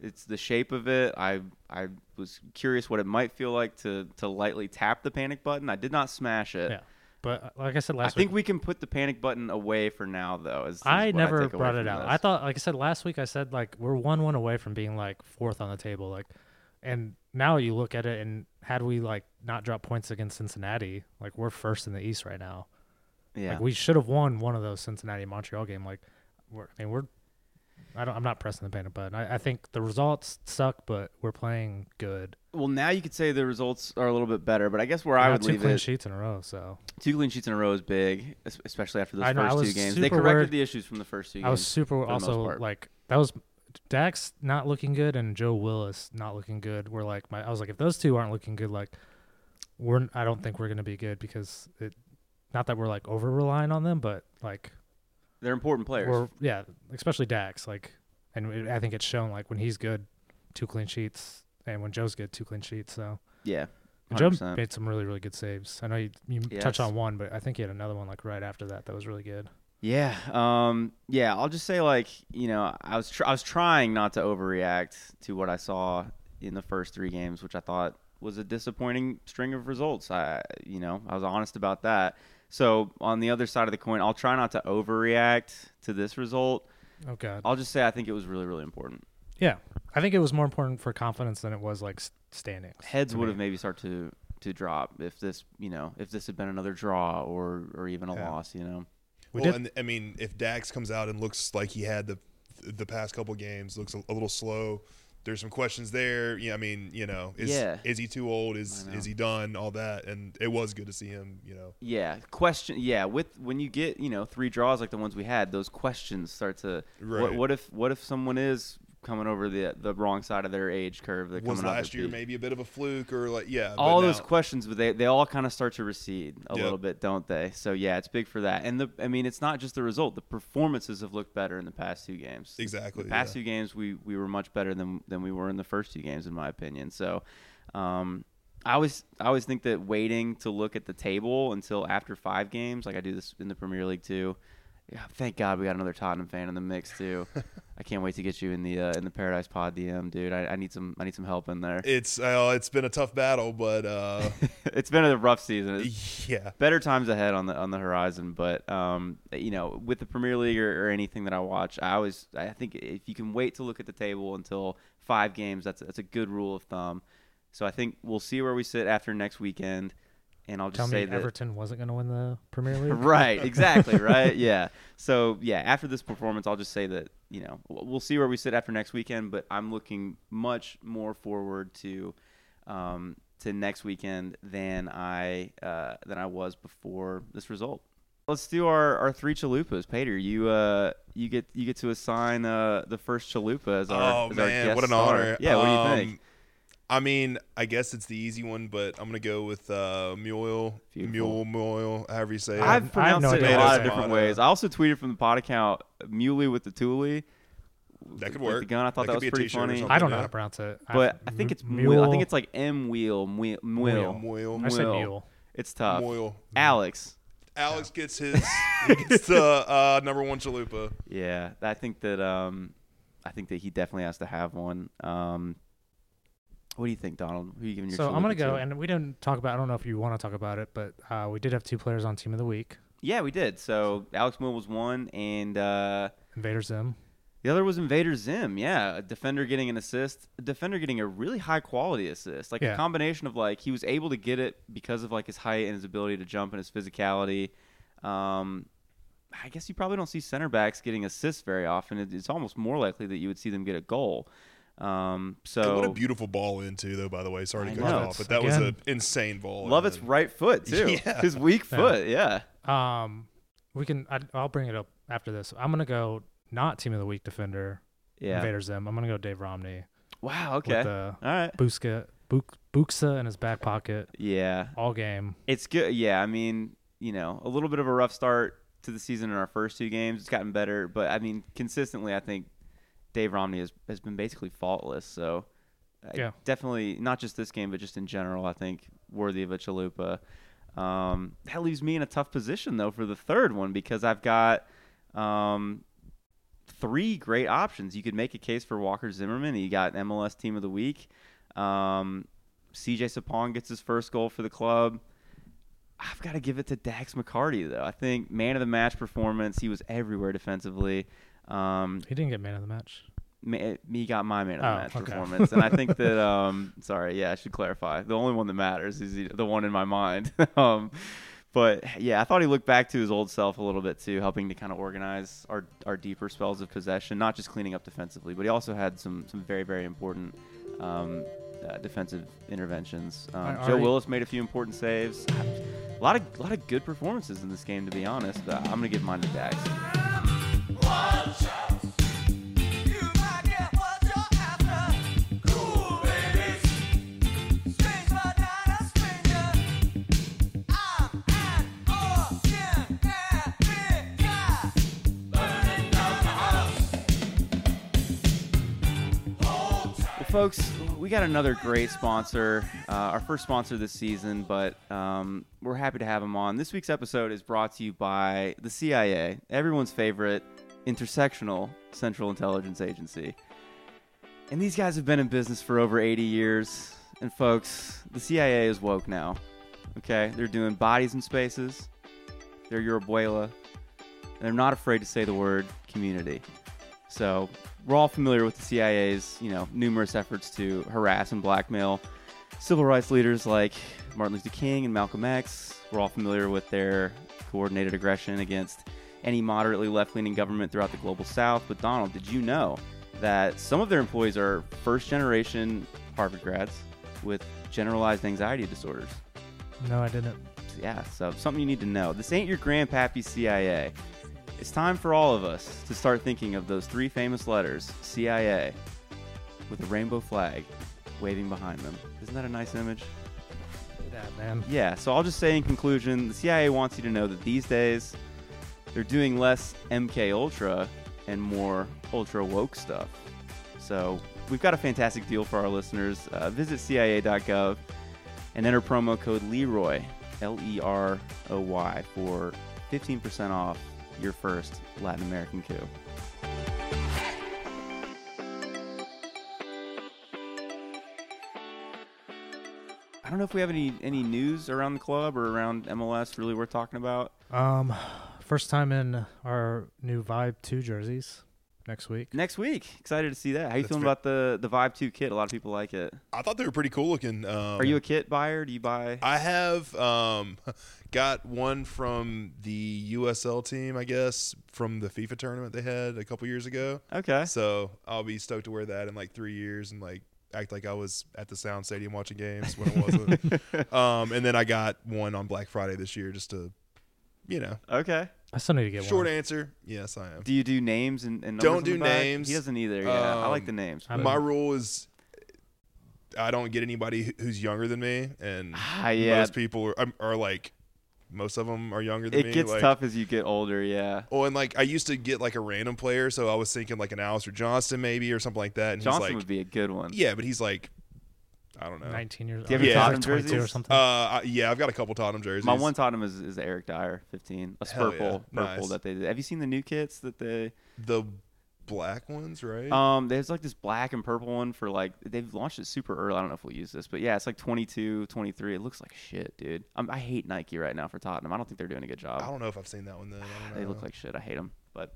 It's the shape of it. I I was curious what it might feel like to to lightly tap the panic button. I did not smash it. Yeah, but uh, like I said last I last think we can put the panic button away for now, though. Is, is I what never take away brought it from out. this. I thought, like I said last week, I said like we're one one away from being like fourth on the table. Like, and now you look at it, and had we like not dropped points against Cincinnati, like we're first in the East right now. yeah. Like we should have won one of those Cincinnati Montreal game. Like, we're, I mean, we're. I don't. I'm not pressing the panic button. I, I think the results suck, but we're playing good. well, now you could say the results are a little bit better, but I guess where I got would two leave clean it, sheets in a row. So two clean sheets in a row is big, especially after those I know, first two games. They corrected worried- the issues from the first two games. I was super also like that was Dax not looking good and Joe Willis not looking good. We're like my I was like if those two aren't looking good, like we're I don't think we're gonna be good because it. Not that we're like over relying on them, but like They're important players. we're yeah, especially Dax. Like, and it, I think it's shown like when he's good, two clean sheets, and when Joe's good, two clean sheets. So yeah. Joe 100%. made some really really good saves. I know you you Yes. touched on one, but I think he had another one like right after that that was really good. Yeah, um, yeah. I'll just say like you know I was tr- I was trying not to overreact to what I saw in the first three games, which I thought was a disappointing string of results. I you know I was honest about that. So on the other side of the coin, I'll try not to overreact to this result. Oh god. I'll just say I think it was really really important. Yeah, I think it was more important for confidence than it was like s- standings. Heads would me. have maybe start to to drop if this you know if this had been another draw or or even a Yeah. loss. You know. We well, did- and I mean, if Dax comes out and looks like he had the the past couple games, looks a, a little slow. There's some questions there. Yeah, I mean, you know, is Yeah. is he too old? Is is he done? All that, and it was good to see him. You know, Yeah, question. Yeah, with when you get you know three draws like the ones we had, those questions start to. What, Right. what if what if someone is coming over the the wrong side of their age curve? They're was last year peak? maybe a bit of a fluke or like yeah. all those now- questions, but they, they all kind of start to recede a Yep. little bit, don't they? So yeah, it's big for that. And the I mean, it's not just the result. The performances have looked better in the past two games. Exactly, The past yeah. two games, we we were much better than than we were in the first two games, in my opinion. So, um, I always I always think that waiting to look at the table until after five games, like I do this in the Premier League too. Yeah, thank God we got another Tottenham fan in the mix too. [LAUGHS] I can't wait to get you in the uh, in the Paradise Pod DM, dude. I, I need some I need some help in there. It's uh, it's been a tough battle, but uh, [LAUGHS] it's been a rough season. It's yeah, better times ahead on the on the horizon, but um, you know, with the Premier League or, or anything that I watch, I always I think if you can wait to look at the table until five games, that's that's a good rule of thumb. So I think we'll see where we sit after next weekend, and I'll just Tell say me that Everton wasn't going to win the Premier [LAUGHS] League. right, exactly, right, [LAUGHS] yeah. So yeah, after this performance, I'll just say that you know we'll we'll see where we sit after next weekend, but I'm looking much more forward to um, to next weekend than I uh, than I was before this result. Let's do our, our three chalupas. Pater, you uh you get you get to assign uh the first chalupa as our oh as our man, guest what an star. honor! Yeah, what do you think? I mean, I guess it's the easy one, but I'm gonna go with uh, mule, Beautiful. mule, mule, however you say it. I have I've pronounced it idea a lot of say different ways. I also tweeted from the pod account Muley with the Thule. That could work. The gun. I thought That that, was pretty funny. I don't know Yeah. how to pronounce it. But I think it's mule. mule. I think it's like M wheel, mule. Mule. mule, I said Mule. mule. It's tough. mule. Alex. Alex gets his he gets the uh, number one chalupa. [LAUGHS] Yeah, I think that um, I think that he definitely has to have one. Um, what do you think, Donald? Who are you giving your? So I'm gonna go, to? and we didn't talk about. I don't know if you want to talk about it, but uh, we did have two players on Team of the Week. yeah, we did. So Alex Muyl was one, and uh, Invader Zim. the other was Invader Zim. Yeah, a defender getting an assist, a defender getting a really high quality assist, like Yeah. a combination of like he was able to get it because of like his height and his ability to jump and his physicality. Um, I guess you probably don't see center backs getting assists very often. It's almost more likely that you would see them get a goal. Um, so what a beautiful ball into though. By the way, sorry to cut you off, but that was an insane ball. Love its right foot too. [LAUGHS] Yeah. His weak foot. Yeah. Um, we can. I, I'll bring it up after this. I'm gonna go not Team of the Week defender. Yeah. Invader Zim. I'm gonna go Dave Romney Wow. Okay. with the All right. Buska, Buk, Buksa in his back pocket Yeah. all game. It's good. Yeah. I mean, you know, a little bit of a rough start to the season in our first two games. It's gotten better, but I mean, consistently, I think Dave Romney has, has been basically faultless. So, Yeah. definitely not just this game, but just in general, I think worthy of a chalupa. Um, that leaves me in a tough position though for the third one because I've got um, three great options. You could make a case for Walker Zimmerman. You got MLS Team of the Week. Um, CJ Sapong gets his first goal for the club. I've got to give it to Dax McCarty though. I think man of the match performance. He was everywhere defensively. Um, He didn't get man of the match. ma- me got my man of the Oh, match okay. performance, and I think [LAUGHS] that um, sorry, yeah, I should clarify. The only one that matters is the- one in my mind. [LAUGHS] um, but yeah, I thought he looked back to his old self a little bit too, helping to kind of organize our our deeper spells of possession, not just cleaning up defensively, but he also had some some very very important. Um, uh, defensive interventions. Um, Joe Willis made a few important saves. [SIGHS] A lot of lot of good performances in this game, to be honest. I'm gonna give mine to Dax. Folks, we got another great sponsor, uh, our first sponsor this season, but um, we're happy to have him on. This week's episode is brought to you by the CIA, everyone's favorite intersectional Central Intelligence Agency. And these guys have been in business for over 80 years. And, folks, the CIA is woke now. Okay? They're doing bodies in spaces, they're your abuela, and they're not afraid to say the word community. So we're all familiar with the CIA's, you know, numerous efforts to harass and blackmail civil rights leaders like Martin Luther King and Malcolm X. We're all familiar with their coordinated aggression against any moderately left-leaning government throughout the global south. But Donald, did you know that some of their employees are first-generation Harvard grads with generalized anxiety disorders? No, I didn't. yeah, so something you need to know. This ain't your grandpappy CIA. It's time for all of us to start thinking of those three famous letters, CIA, with the rainbow flag waving behind them. Isn't that a nice image? Yeah, man. Yeah, so I'll just say in conclusion, the CIA wants you to know that these days they're doing less MK Ultra and more ultra woke stuff. So we've got a fantastic deal for our listeners. Uh, visit CIA.gov and enter promo code Leroy, L E R O Y, for 15% off your first Latin American coup. I don't know if we have any any news around the club or around MLS really worth talking about. Um, first time in our new Vibe Two jerseys next week. Next week, excited to see that. How you That's feeling fair. about the the Vibe Two kit? A lot of people like it. I thought they were pretty cool looking. Um, Are you a kit buyer? Do you buy? I have um, [LAUGHS] got one from the USL team, I guess, from the FIFA tournament they had a couple years ago. Okay. So I'll be stoked to wear that in like three years and like act like I was at the Sound Stadium watching games when it wasn't. [LAUGHS] um, and then I got one on Black Friday this year just to, you know, Okay. I still need to get one. short one. answer. Yes, I am. Do you do names and, and Don't on do the back? names. He doesn't either. Yeah, I like Um, the names. I but- My rule is I don't get anybody who- who's younger than me, and Ah, yeah. most people are, um, are like, most of them are younger than me. It gets like, tough as you get older. Yeah. Oh, and like I used to get like a random player, so I was thinking like an Alistair Johnston maybe or something like that. And Johnston he's like, would be a good one. yeah, but he's like, I don't know. 19 years. Old. Do you have or your Tottenham like 22 or something. Uh, I, yeah, I've got a couple Tottenham jerseys. My one Tottenham is, is Eric Dier, 15. A purple, yeah. purple Nice. that they did. Have you seen the new kits that they? the black ones, right? Um, there's like this black and purple one for like they've launched it super early. I don't know if we'll use this, but yeah, it's like 22, 23. It looks like shit, dude. I'm, I hate Nike right now for Tottenham. I don't think they're doing a good job. I don't know if I've seen that one then. They look like shit. I hate them. But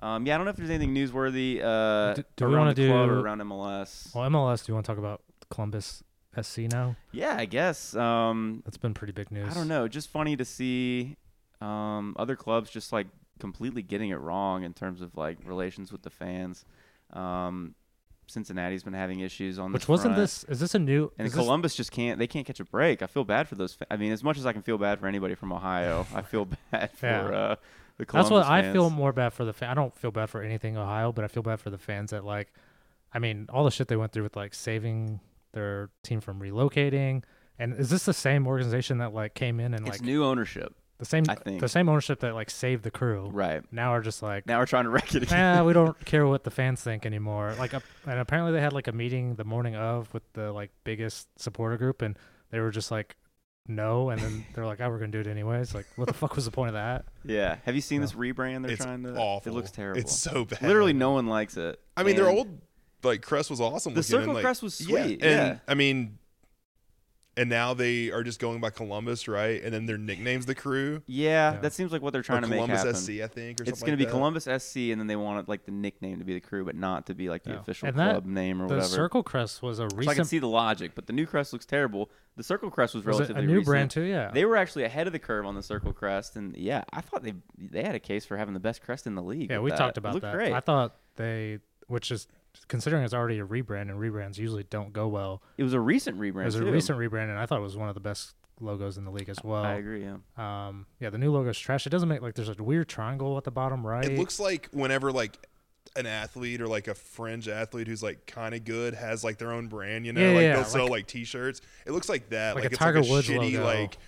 um, yeah, I don't know if there's anything newsworthy uh, Do- do we around wanna the club or do- around MLS. well, MLS. Do you want to talk about Columbus SC now? yeah, I guess. Um, That's been pretty big news. I don't know. Just funny to see um, other clubs just like completely getting it wrong in terms of like relations with the fans. Um, Cincinnati's been having issues on Which wasn't front. this? Is this a new? And is this- Columbus just can't. They can't catch a break. I feel bad for those. Fa- I mean, as much as I can feel bad for anybody from Ohio, I feel [LAUGHS] bad for Yeah. uh, the That's Columbus what I feel more bad for the. Fa- I don't feel bad for anything Ohio, but I feel bad for the fans that like. I mean, all the shit they went through with like saving their team from relocating. And is this the same organization that like came in and It's like new ownership, the same I think. the same ownership that like saved the crew? right? Now are just like Now we're trying to wreck it again. nah, we don't [LAUGHS] care what the fans think anymore. Like, uh, and apparently they had like a meeting the morning of with the like biggest supporter group, and they were just like, no, and then they're like, oh, we're gonna do it anyways. Like, what the fuck was the point of that? yeah. Have you seen No. this rebrand they're it's trying to? awful. It looks terrible. It's so bad. Literally, no one likes it. I mean, they're old like crest was awesome. The looking, circle and, like, crest was yeah, sweet. and Yeah. I mean, and now they are just going by Columbus, right? And then their nicknames the crew. Yeah, Yeah. that seems like what they're trying or to make Columbus. SC, I think, or It's something going to be that. Columbus SC, and then they want like the nickname to be the crew, but not to be like the Yeah. official And that- club name or The whatever. The Circle Crest was a so I can see the logic, but the new crest looks terrible. The circle crest was was it relatively a new recent. brand too? Yeah. They were actually ahead of the curve on the circle crest, and yeah, I thought they they had a case for having the best crest in the league. yeah, we that. talked It about looked that. Great. I thought they, which is considering it's already a rebrand, and rebrands usually don't go well. it was a recent rebrand. It was a recent rebrand, and I thought it was one of the best logos in the league as well. I agree. Yeah. Um, yeah, the new logo's trash. It doesn't make like there's a weird triangle at the bottom right. It looks like whenever like an athlete or like a fringe athlete who's like kind of good has like their own brand, you know, Yeah, like yeah, they'll like- sell like T-shirts. It looks like that, Like like, a it's Tiger like a Woods shitty logo. like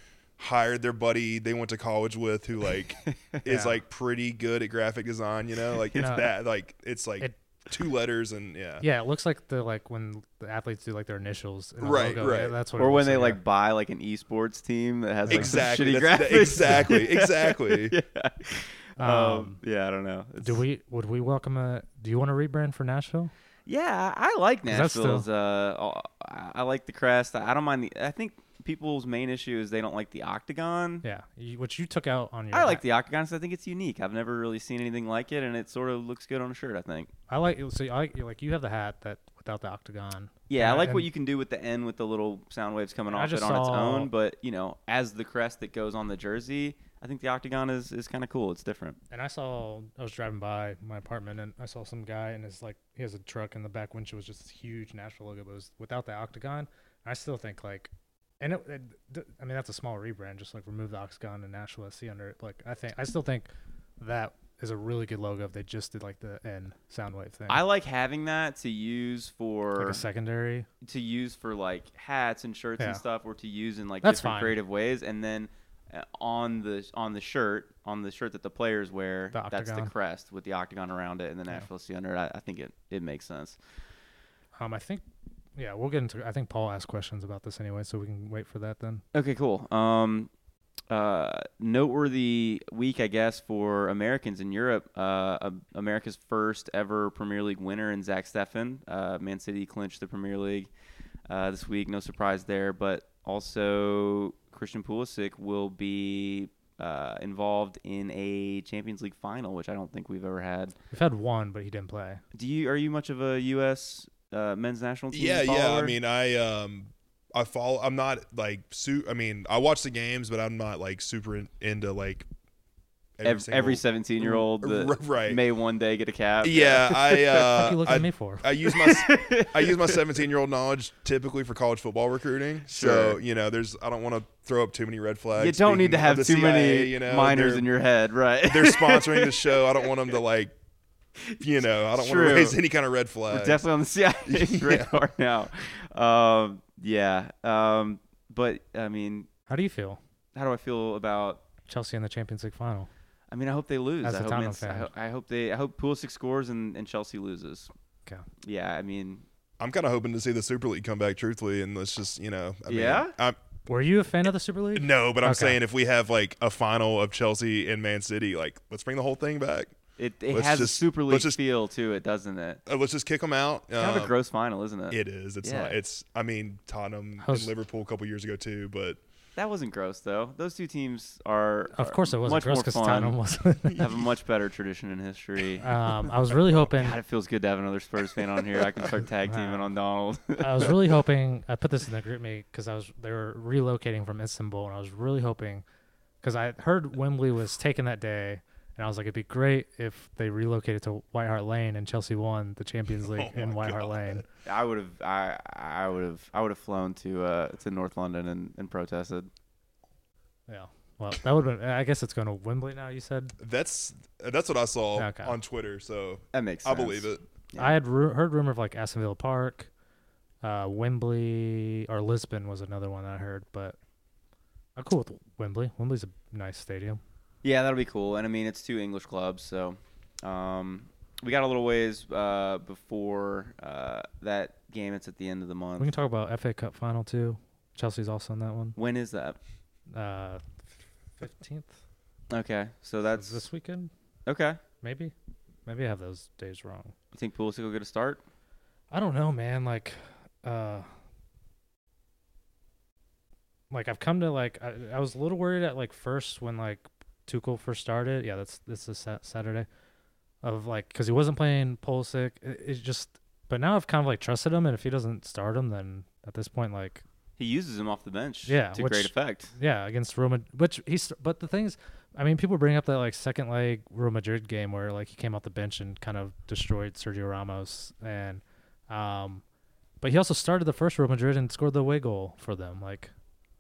hired their buddy they went to college with who like [LAUGHS] is like pretty good at graphic design, you know, like it's No. that like it's like It- two letters and yeah. yeah, it looks like the like when the athletes do like their initials. In a Right, logo. right. Yeah, that's what. Or when they like, like buy like an esports team that has like Exactly. shitty that's- graphics. that- exactly. [LAUGHS] Exactly. [LAUGHS] yeah. Um, Um, yeah, I don't know. yeah. Do we? Would we welcome a? Do you want to rebrand for Nashville? Yeah, I I like 'Cause that's still- Uh, I I like the crest. I don't mind the. I think people's main issue is they don't like the octagon. Yeah, you, which you took out on your. I like the octagon because I think it's unique. I've never really seen anything like it, and it sort of looks good on a shirt. I think. I like. So I like like you have the hat that without the octagon. Yeah, I like what you can do with the N with the little sound waves coming off it on its own. But you know, as the crest that goes on the jersey, I think the octagon is is kind of cool. It's different. And I saw I was driving by my apartment and I saw some guy and it's like he has a truck and the back windshield was just this huge Nashville logo, but it was without the octagon. I still think like, and it, it, I mean that's a small rebrand, just like remove the octagon and Nashville SC under it. Like I think I still think that is a really good logo if they just did like the N Soundwave thing. I like having that to use for like a secondary. to use for like hats and shirts Yeah. and stuff, or to use in like That's different fine. creative ways, and then uh, on the on the shirt on the shirt that the players wear, The that's the crest with the octagon around it and the Yeah. Nashville C under it. I, I think it it makes sense. Um, I think, yeah, we'll get into. I think Paul asked questions about this anyway, so we can wait for that then. Okay, cool. Um, uh, noteworthy week, I guess, for Americans in Europe. Uh, America's first ever Premier League winner in Zach Steffen. Uh, Man City clinched the Premier League uh, this week. No surprise there, but also, Christian Pulisic will be uh, involved in a Champions League final, which I don't think we've ever had. We've had one, but he didn't play. Do you? Are you much of a U.S. Uh, men's national team? Yeah, yeah. I mean, I um, I follow. I'm not like su. I mean, I watch the games, but I'm not like super in, into like every, every 17 year old that right. may one day get a cap. Yeah, I [LAUGHS] what uh, you looking I, at me for? I use my I use my 17 year old knowledge typically for college football recruiting. So you know, there's I don't want to throw up too many red flags. You don't need to have of the too many you know, minors in your head, right? They're [LAUGHS] sponsoring the show. I don't want them to like, [LAUGHS] you know, I don't want to raise any kind of red We're flag. definitely on the CIA [LAUGHS] Yeah. [LAUGHS] radar now. Um, yeah. Um, but I mean, How do you feel? how do I feel about? Chelsea in the Champions League final. I mean, I hope they lose. As I a hope, Tottenham Man- I, fan. ho- I hope they. I hope Pulisic scores and, and Chelsea loses. Okay. Yeah. I mean, I'm kind of hoping to see the Super League come back, truthfully, and let's just you know, I mean, Yeah? I'm, Were you a fan of the Super League? no, but I'm Okay. saying if we have like a final of Chelsea and Man City, like let's bring the whole thing back. It, it Let's has just- a Super let's League just- feel to it, doesn't it? Uh, let's just kick them out. It's kind of a Um, gross final, isn't it? It is. It's Yeah. not. It's. I mean, Tottenham How's- and Liverpool a couple years ago too, but That wasn't gross though. Those two teams are. Of are course it wasn't much gross more because fun, Tottenham wasn't. [LAUGHS] Have a much better tradition in history. um, I was really hoping. God, it feels good to have another Spurs fan on here. I can start tag teaming on Donald. [LAUGHS] I was really hoping. I put this in the GroupMe because I was they were relocating from Istanbul, and I was really hoping because I heard Wembley was taken that day, and I was like, it'd be great if they relocated to White Hart Lane and Chelsea won the Champions [LAUGHS] League Oh in my White Hart Lane. I would have. I I would have. I would have flown to uh to North London and, and protested. Yeah. Well, that would. have I guess it's going to Wembley now. You said. that's that's what I saw Okay. on Twitter. So That makes. sense. I believe it. Yeah. I had ru- heard rumor of like Aston Villa Park, uh, Wembley or Lisbon was another one that I heard, but I'm cool with Wembley. Wembley's a nice stadium. Yeah, that'll be cool. And I mean, it's two English clubs, so um, we got a little ways uh, before uh, that game. It's at the end of the month. We can talk about FA Cup final too. Chelsea's also in that one. when is that? Uh, fifteenth. Okay, so that's this weekend. okay. Maybe, maybe I have those days wrong. You think Pulisic will get a start? I don't know, man. Like, uh, like I've come to like I, I was a little worried at like first when like Tuchel first started. Yeah, that's this is Saturday. Of like because he wasn't playing Pulisic. It, it's just, but now I've kind of like trusted him, and if he doesn't start him, then at this point, like He uses him off the bench. Yeah, to which- great effect. yeah, against Real Madrid, which he's. But the thing is, I mean, people bring up that like second leg Real Madrid game where like he came off the bench and kind of destroyed Sergio Ramos, and um, but he also started the first Real Madrid and scored the away goal for them. Like,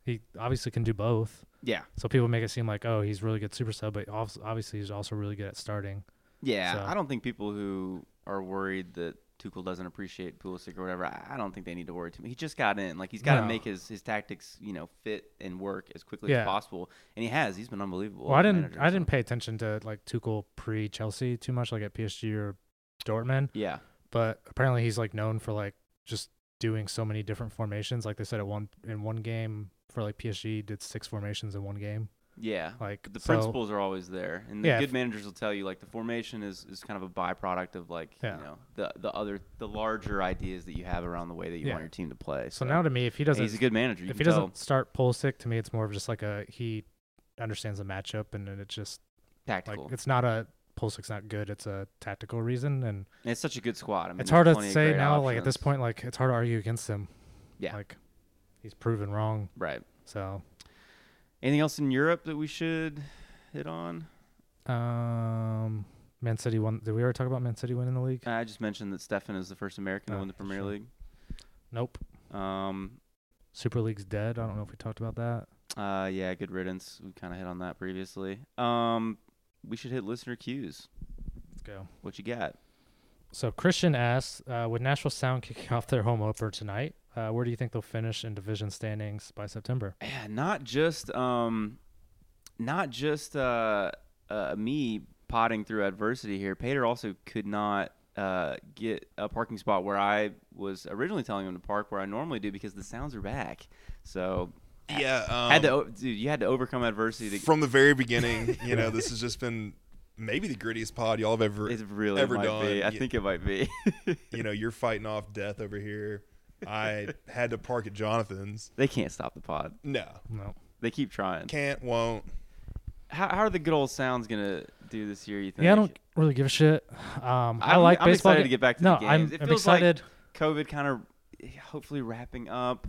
he obviously can do both. Yeah, So people make it seem like oh he's really good super sub, but obviously he's also really good at starting. yeah. So- I don't think people who are worried that Tuchel doesn't appreciate Pulisic or whatever. I don't think they need to worry too much. He just got in. Like he's got to No. make his, his tactics, you know, fit and work as quickly Yeah. as possible. And he has. He's been unbelievable. Well, I didn't manager, I so- didn't pay attention to like Tuchel pre Chelsea too much, like at PSG or Dortmund. Yeah. but apparently he's like known for like just doing so many different formations. Like they said at one in one game for like PSG did six formations in one game. Yeah. Like the so- principles are always there, and the Yeah, good managers will tell you like the formation is, is kind of a byproduct of like Yeah. you know the the other the larger ideas that you have around the way that you Yeah. want your team to play. So now to me, if he doesn't he's a good manager. If he tell. doesn't start Pulisic, to me it's more of just like a he understands the matchup and then it's just like tactical. it's not a Pulisic's not good. It's a tactical reason, and And it's such a good squad. I mean, it's hard to say now. Like at this point, like it's hard to argue against him. Yeah. like he's proven wrong. right? So Anything else in Europe that we should hit on? um, Man City won. Did we already talk about Man City winning the league? I just mentioned that Steffen is the first American to Oh, win the Premier sure. League. Nope. Um, Super League's dead. I don't know if we talked about that. uh, yeah, good riddance. We kind of hit on that previously. Um, we should hit listener cues. Let's go. What you got? So Christian asks, uh, with Nashville Sound [LAUGHS] kicking off their home opener tonight, uh, where do you think they'll finish in division standings by September? Yeah, not just um, not just uh, uh, me potting through adversity here. Pater also could not uh, get a parking spot where I was originally telling him to park where I normally do because the sounds are back. So Yeah, um, had to, dude, you had to overcome adversity. To, from the very beginning. You know, this has just been maybe the grittiest pod y'all have ever. it really ever might done. be. I You- think it might be. [LAUGHS] You know, you're fighting off death over here. I had to park at Jonathan's. They can't stop the pod. No, No. They keep trying. can't, won't. How, how are the good old sounds gonna do this year? You think? Yeah, I don't really give a shit. Um, I I'm- like I'm baseball. excited ga- to get back to no, the games. I'm, It I'm feels like- excited. COVID kind of hopefully wrapping up,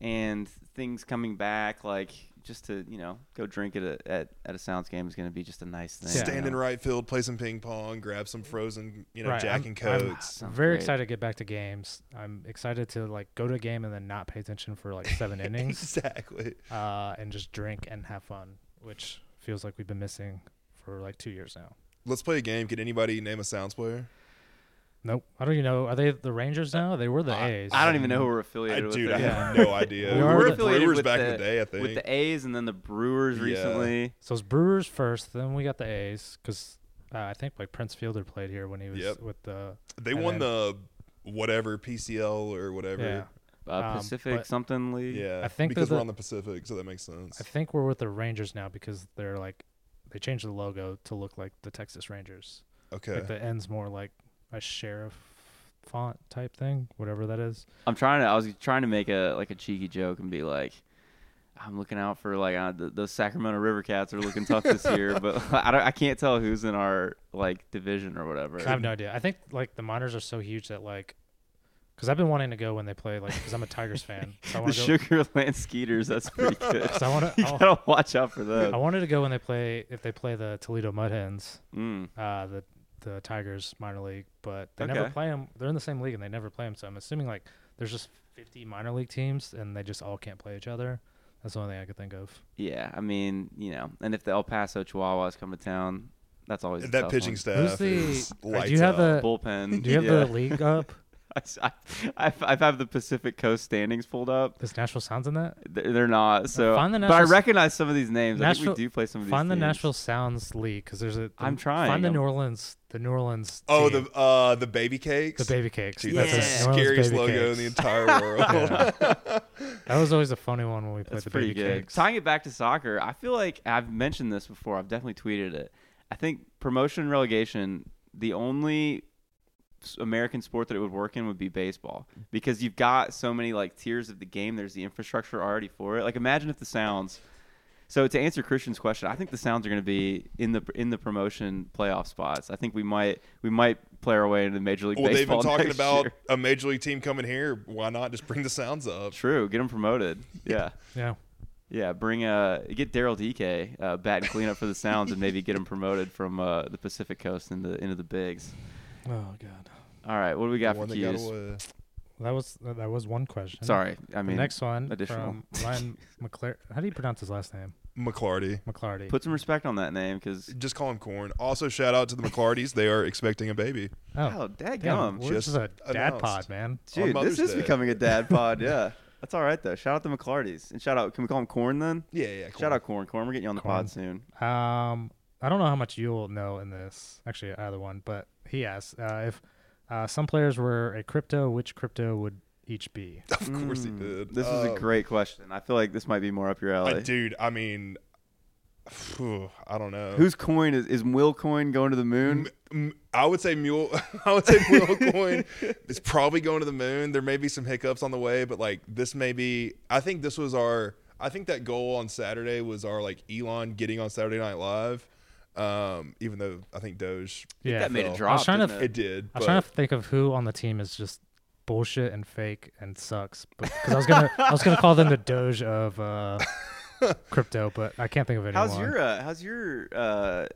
and things coming back. Like just to you know go drink at a at, at a Sounds game is gonna be just a nice thing. Yeah. you Stand in right field, play some ping pong, grab some frozen, you know, Right, Jack I'm- and I'm Cokes. Sounds very great. excited to get back to games. I'm excited to like go to a game and then not pay attention for like seven [LAUGHS] innings, exactly. uh, and just drink and have fun, which feels like we've been missing for like two years now. Let's play a game. Can anybody name a Sounds player? Nope. I don't even know. Are they the Rangers now? They were the I- A's. I don't even know who we're I, affiliated with. dude, I have [LAUGHS] no idea. We We are were the- affiliated Brewers with back in the- the day, I think. with the A's and then the Brewers Yeah. recently. So it's Brewers first, then we got the A's because uh, I think like Prince Fielder played here when he was Yep. with the they won then- the whatever PCL or yeah. whatever. Uh, Um, Pacific but- something league. Yeah, I think because they're we're the- on the Pacific, so that makes sense. I think we're with the Rangers now because they're like they changed the logo to look like the Texas Rangers. Okay. Like the end's more like a sheriff font type thing, whatever that is. I'm trying to. I was trying to make a like a cheeky joke and be like, I'm looking out for like uh, the, the Sacramento River Cats are looking tough this year, [LAUGHS] but [LAUGHS] I don't, I can't tell who's in our like division or whatever. I have no idea. I think like the minors are so huge that like because I've been wanting to go when they play like because I'm a Tigers [LAUGHS] fan. So I the go. Sugarland Skeeters. That's pretty good. So I want you to. gotta watch out for that. I wanted to go when they play if they play the Toledo Mud Hens, Mm. uh, the the Tigers minor league, but they never play them. They're in the same league and they never play them. So I'm assuming like there's just 50 minor league teams and they just all can't play each other. That's the only thing I could think of. Yeah, I mean, you know, and if the El Paso Chihuahuas come to town, that's always a that tough pitching one. staff Who's the- is do you have out. the bullpen. Do you have yeah. the league up? [LAUGHS] [LAUGHS] I, I, I have the Pacific Coast standings pulled up. Does Nashville Sounds in that? They're they're not. So, find the but I Nashville- recognize some of these names. I think we do play some of these. Find the teams. Nashville Sounds league because there's a. I'm trying. Find the I'm- New Orleans, the New Orleans. Oh, team, the uh, the baby cakes. the baby cakes. Dude, That's that's the scariest Baby logo in the entire world. [LAUGHS] Yeah. [LAUGHS] that was always a funny one when we played That's the pretty baby good. cakes. Tying it back to soccer, I feel like I've mentioned this before. I've definitely tweeted it. I think promotion and relegation, the only s- American sport that it would work in would be baseball because you've got so many like tiers of the game. There's the infrastructure already for it. Like imagine if the Sounds. So to answer Christian's question, I think the Sounds are going to be in the in the promotion playoff spots. I think we might we might play our way into the Major League Baseball. well, they've been [LAUGHS] talking about year. a major league team coming here. Why not just bring the sounds up? True, get them promoted. [LAUGHS] Yeah. yeah. Yeah, bring uh get Daryl DK uh, bat and clean up for the Sounds and maybe get him promoted from uh, the Pacific Coast into into the bigs. Oh god. All right, what do we got The one for that got cues? away. That was that was one question. Sorry, I The mean next one additional. from Ryan [LAUGHS] McClare. How do you pronounce his last name? McClarty. McClarty. put some respect on that name because Just call him Corn. Also, shout out to the McClartys. They are expecting a baby. oh, oh, damn, dadgum. we're just just a dad announced. pod, man. dude, this is Day. becoming a dad [LAUGHS] pod. Yeah, that's all right though. Shout out to the McClartys and shout out. Can we call him Corn then? Yeah, yeah. Shout out Corn. Corn, we're getting you on the Corn. pod soon. Um, I don't know how much you'll know in this. Actually, either one. But he asked uh, if uh, some players were a crypto, which crypto would each be? [LAUGHS] Of course he Mm, did. This is a Um, great question. I feel like this might be more up your uh, alley. dude, I mean, phew, I don't know. Whose coin is is Muyl coin going to the moon? M- m- I would say mule. [LAUGHS] I would say mule coin [LAUGHS] is probably going to the moon. There may be some hiccups on the way, but like this may be. I think this was our. I think that goal on Saturday was our like Elon getting on Saturday Night Live. Um, even though I think Doge Yeah, that made a it I drop. was trying to didn't it? it did. I was but trying to think of who on the team is just bullshit and fake and sucks. Because I was gonna, I was gonna call them the Doge of uh, [LAUGHS] crypto, but I can't think of anyone. How's your uh, how's your uh,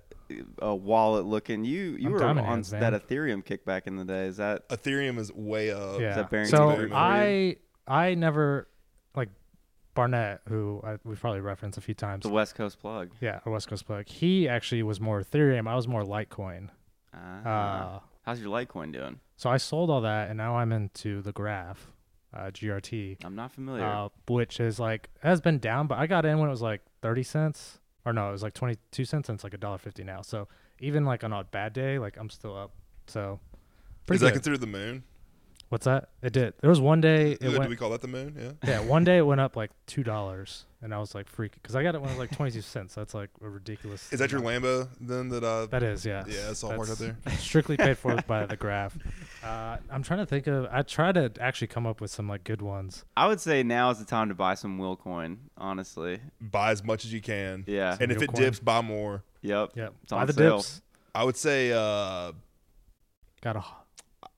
uh, wallet looking? You you I'm were on hands, that man. Ethereum kick back in the day. Is that Ethereum is way up. yeah. that so some value for I, I never like Barnett, who I, we've probably referenced a few times. the West Coast plug? Yeah, a West Coast plug. He actually was more Ethereum. I was more Litecoin. Ah. Uh, how's your Litecoin doing? so I sold all that, and now I'm into the Graph, uh, GRT, I'm not familiar. uh, which is like has been down, but I got in when it was like thirty cents, or no, it was like twenty two cents, and it's like a dollar fifty now. So even like on a bad day, like I'm still up. So Is pretty that good. considered the moon? What's that? It did. There was one day it Do went. we call that the moon? Yeah. yeah, one day it went up like two [LAUGHS] dollars, and I was like freaking because I got it when it was like twenty two cents. That's like a ridiculous. Is that your. Lambo then? That uh, That is, yeah. Yeah, it's all marked out there. [LAUGHS] Strictly paid for [LAUGHS] by the graph. Uh, I'm trying to think of. I try to actually come up with some like good ones. I would say now is the time to buy some Muyl coin. Honestly. buy as much as you can. Yeah. And if it coin. dips, buy more. Yep. Yep. It's Buy the sale. dips. I would say, uh, Got a.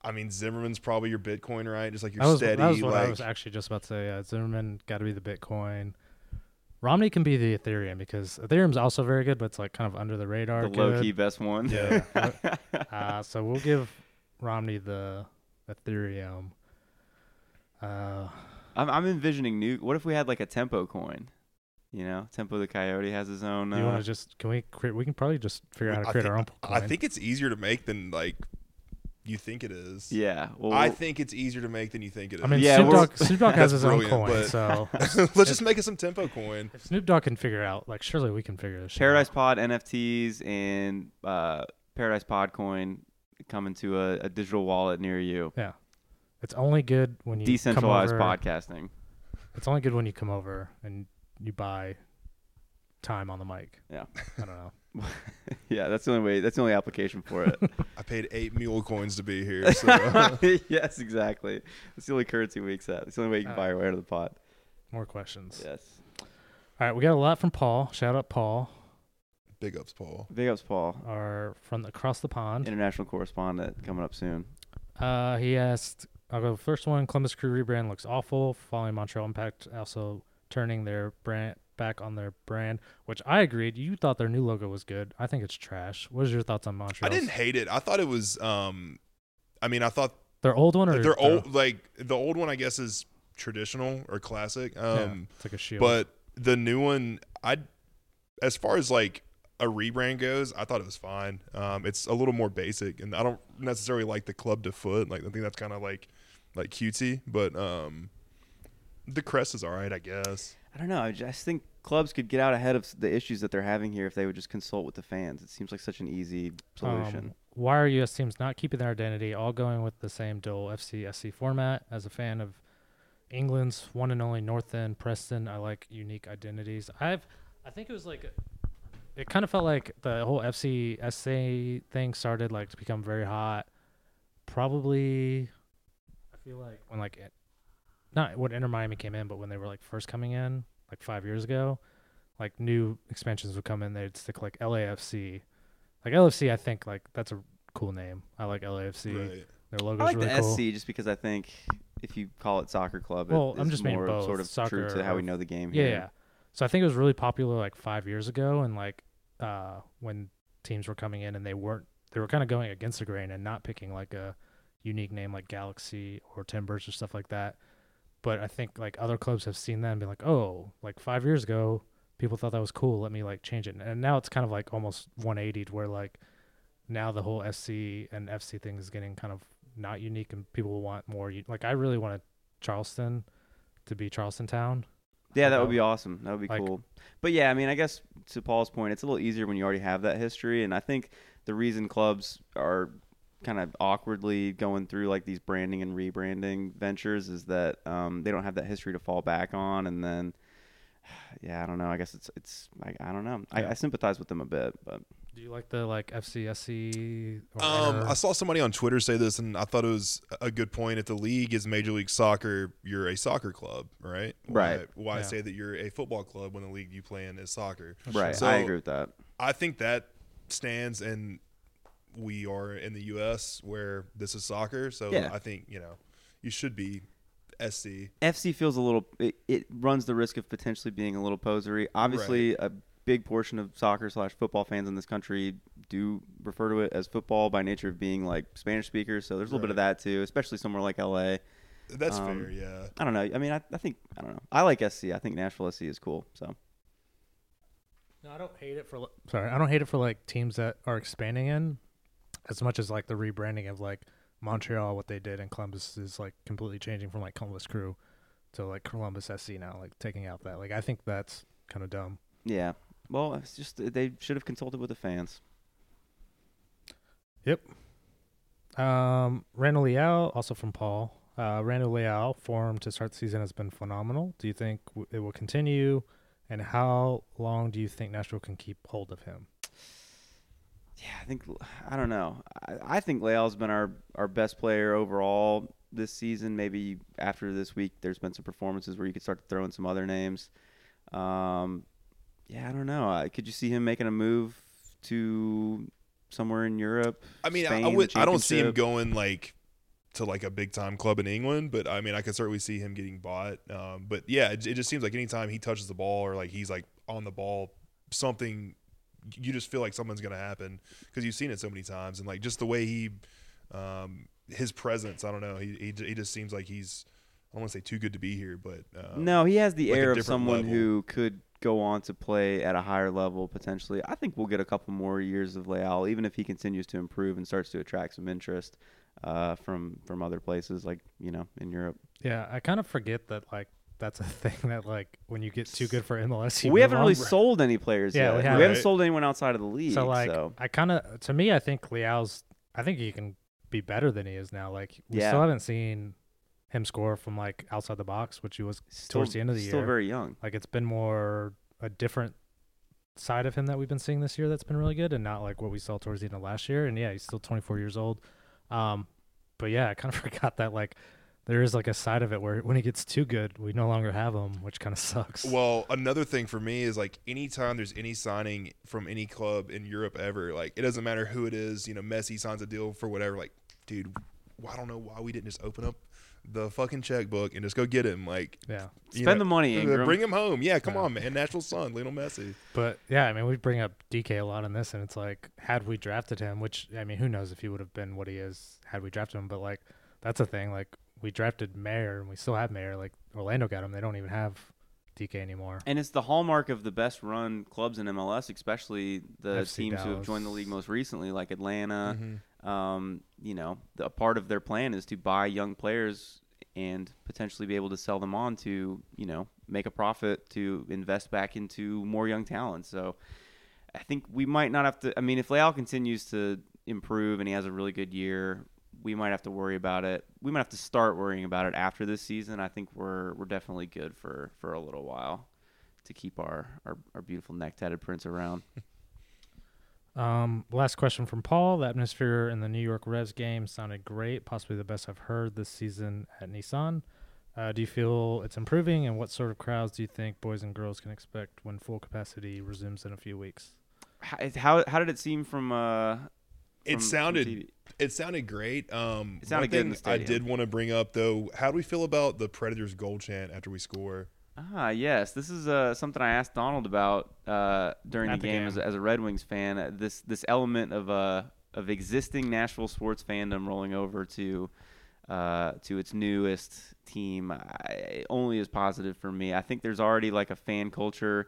I mean, Zimmerman's probably your Bitcoin, right? Just like your That was, steady, that was what like I was actually just about to say. Yeah, Zimmerman got to be the Bitcoin. Romney can be the Ethereum because Ethereum's also very good, but it's like kind of under the radar. The low key best one. Yeah. [LAUGHS] Uh, so we'll give Romney the Ethereum. Uh, I'm, I'm envisioning new. What if we had like a tempo coin? You know, Tempo the Coyote has his own. do you want Uh, to just can we create? We can probably just figure out how to I create think- our own. I think it's easier to make than like you think it is. yeah. Well, I think it's easier to make than you think it is. I mean, Yeah, Snoop Dogg, Snoop Dogg [LAUGHS] has his own coin, but- so [LAUGHS] let's just make it some tempo coin. if Snoop Dogg can figure out, like, surely we can figure this. Paradise out. Pod NFTs and uh, Paradise Pod coin coming to a, a digital wallet near you. Yeah, it's only good when you Decentralized come over, podcasting. It's only good when you come over and you buy time on the mic. Yeah. I don't know. [LAUGHS] yeah, that's the only way. That's the only application for it. [LAUGHS] I paid eight mule coins to be here. So [LAUGHS] yes, exactly. It's the only currency we accept. It's the only way you can buy your way out of the pot. More questions. Yes. All right, we got a lot from Paul. Shout out Paul, big ups, Paul. Big ups, Paul. our from across the pond. International correspondent coming up soon. Uh, he asked, I'll go first one. Columbus Crew rebrand looks awful. Following Montreal Impact also turning their brand back on their brand, which I agreed. You thought their new logo was good. I think it's trash. What is your thoughts on I didn't hate it. I thought it was. um I mean, I thought Their old one or their their- old like the old one. I guess is traditional or classic. Yeah, Um, it's like a shield. but the new one, I, as far as like a rebrand goes, I thought it was fine. Um, it's a little more basic, and I don't necessarily like the club to foot. Like I think that's kind of like like cutesy, but um, the crest is all right, I guess. I don't know. I just think clubs could get out ahead of the issues that they're having here if they would just consult with the fans. It seems like such an easy solution. Um, why are U.S. teams not keeping their identity, all going with the same dual FCSC format? As a fan of England's one and only North End, Preston, I like unique identities. I've, I think it was like, it kind of felt like the whole FCSA thing started like to become very hot. Probably, I feel like when like, not when Inter Miami came in, but when they were like first coming in, like five years ago, like new expansions would come in, they'd stick like LAFC. Like LFC, I think like that's a cool name. I like LAFC. Right. Their logo's I like really the cool. SC just because I think if you call it soccer club, it Well, I'm just meaning more both, sort of true soccer to how we know the game. Yeah, here. yeah. So I think it was really popular like five years ago, and like uh, when teams were coming in and they weren't, they were kind of going against the grain and not picking like a unique name like Galaxy or Timbers or stuff like that. But I think like other clubs have seen that and be like, oh, like five years ago, people thought that was cool. Let me like change it, and now it's kind of like almost 180 to where like now the whole SC and FC thing is getting kind of not unique, and people want more. Like I really wanted Charleston to be Charleston Town. Yeah, that would be uh, awesome. That would be like- cool. But yeah, I mean, I guess to Paul's point, it's a little easier when you already have that history. And I think the reason clubs are kind of awkwardly going through like these branding and rebranding ventures is that um, they don't have that history to fall back on. And then, [SIGHS] yeah, I don't know. I guess it's it's I, I don't know. I, Yeah. I sympathize with them a bit, but Do you like the like FCSC? Or Um, Inter- I saw somebody on Twitter say this, and I thought it was a good point. If the league is Major League Soccer, you're a soccer club, right? Why, Right. Why Yeah. say that you're a football club when the league you play in is soccer? right, So- I agree with that. I think that stands, and we are in the U.S. where this is soccer, so Yeah. I think you know you should be SC. FC feels a little. It, it runs the risk of potentially being a little posery. Obviously, a big portion of soccer slash football fans in this country do refer to it as football by nature of being like Spanish speakers. So there's a little bit of that too, especially somewhere like LA. That's Um, fair, yeah. I don't know. I mean, I, I think I don't know. I like SC. I think Nashville SC is cool. So No, I don't hate it for. li- Sorry, I don't hate it for like teams that are expanding in, as much as like the rebranding of like Montreal, what they did, and Columbus is like completely changing from like Columbus Crew to like Columbus SC now, like taking out that. Like I think that's kind of dumb. yeah. Well, it's just they should have consulted with the fans. Yep. Um, Randall Leal, also from Paul. Uh, Randall Leal form to start the season has been phenomenal. Do you think w- it will continue? And how long do you think Nashville can keep hold of him? Yeah, I think I don't know. I, I think Leal's been our our best player overall this season. Maybe after this week, there's been some performances where you could start to throw in some other names. Um, yeah, I don't know. Could you see him making a move to somewhere in Europe? I mean, I, Spain, I would. I don't see him going like to like a big time club in England, but I mean, I could certainly see him getting bought. Um, but yeah, it, it just seems like anytime he touches the ball or like he's like on the ball, something you just feel like something's gonna happen because you've seen it so many times, and like just the way he, um, his presence. I don't know. He he, he just seems like he's. I don't want to say too good to be here, but um, No, he has the like air of someone level. who could go on to play at a higher level potentially. I think we'll get a couple more years of Leal, even if he continues to improve and starts to attract some interest uh, from from other places, like you know in Europe. Yeah, I kind of forget that like that's a [LAUGHS] thing that like when you get too good for MLS, you we haven't really sold any players Yeah, yet. we We haven't. haven't Right. sold anyone outside of the league. So like, so. I kind of to me, I think Leal's. I think he can be better than he is now. Like we Yeah. still haven't seen him score from like outside the box, which he was still, towards the end of the still year. very young. like it's been more a different side of him that we've been seeing this year that's been really good and not like what we saw towards the end of last year and yeah he's still 24 years old um but yeah i kind of [LAUGHS] forgot that like there is like a side of it where when he gets too good we no longer have him which kind of sucks Well, another thing for me is like anytime there's any signing from any club in Europe ever, like it doesn't matter who it is, you know, Messi signs a deal for whatever, like, dude, I don't know why we didn't just open up the fucking checkbook and just go get him. Like, yeah Spend know, the money, uh, Ingram. Bring him home. Yeah, come Yeah. on, man. National son, Lionel Messi. but yeah i mean we bring up dk a lot on this and it's like had we drafted him which i mean who knows if he would have been what he is had we drafted him but like that's a thing like we drafted Maher and we still have Maher like orlando got him they don't even have dk anymore And it's the hallmark of the best run clubs in MLS, especially the FC teams who have joined the league most recently, like Atlanta. Mhm. Um, you know, the, a part of their plan is to buy young players and potentially be able to sell them on to, you know, make a profit to invest back into more young talent. So I think we might not have to. I mean, if Leal continues to improve and he has a really good year, we might have to worry about it. We might have to start worrying about it after this season. I think we're we're definitely good for for a little while to keep our our, our beautiful neck-tatted prince around. [LAUGHS] Um, last question from Paul. The atmosphere in the New York Revs game sounded great, possibly the best I've heard this season at Nissan. Uh, do you feel it's improving, and what sort of crowds do you think boys and girls can expect when full capacity resumes in a few weeks? How how, how did it seem from? Uh, from- from sounded it sounded great. Um, It sounded one good in thing the I did want to bring up though, how do we feel about the Predators goal chant after we score? Ah, yes. This is uh, something I asked Donald about uh, during the the game, game. As, as a Red Wings fan. Uh, this this element of uh, of existing Nashville sports fandom rolling over to uh, to its newest team I, only is positive for me. I think there's already like a fan culture,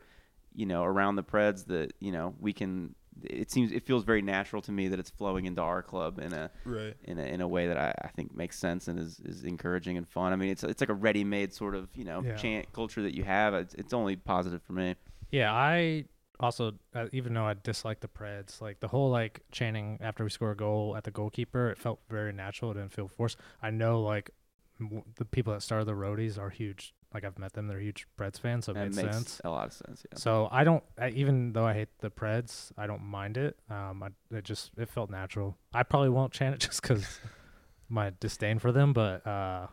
you know, around the Preds that you know we can. It seems it feels very natural to me that it's flowing into our club in a Right. in a, in a way that I, I think makes sense and is, is encouraging and fun. I mean, it's it's like a ready-made sort of you know Yeah. chant culture that you have. It's, it's only positive for me. Yeah, I also, uh, even though I dislike the Preds, like the whole like chanting after we score a goal at the goalkeeper, it felt very natural. It didn't feel forced. I know like w- the people that started the roadies are huge. Like I've met them; they're huge Preds fans, so it made makes sense. a lot of sense. Yeah. So I don't, I, even though I hate the Preds, I don't mind it. Um, I, it just it felt natural. I probably won't chant it just because [LAUGHS] my disdain for them, but uh,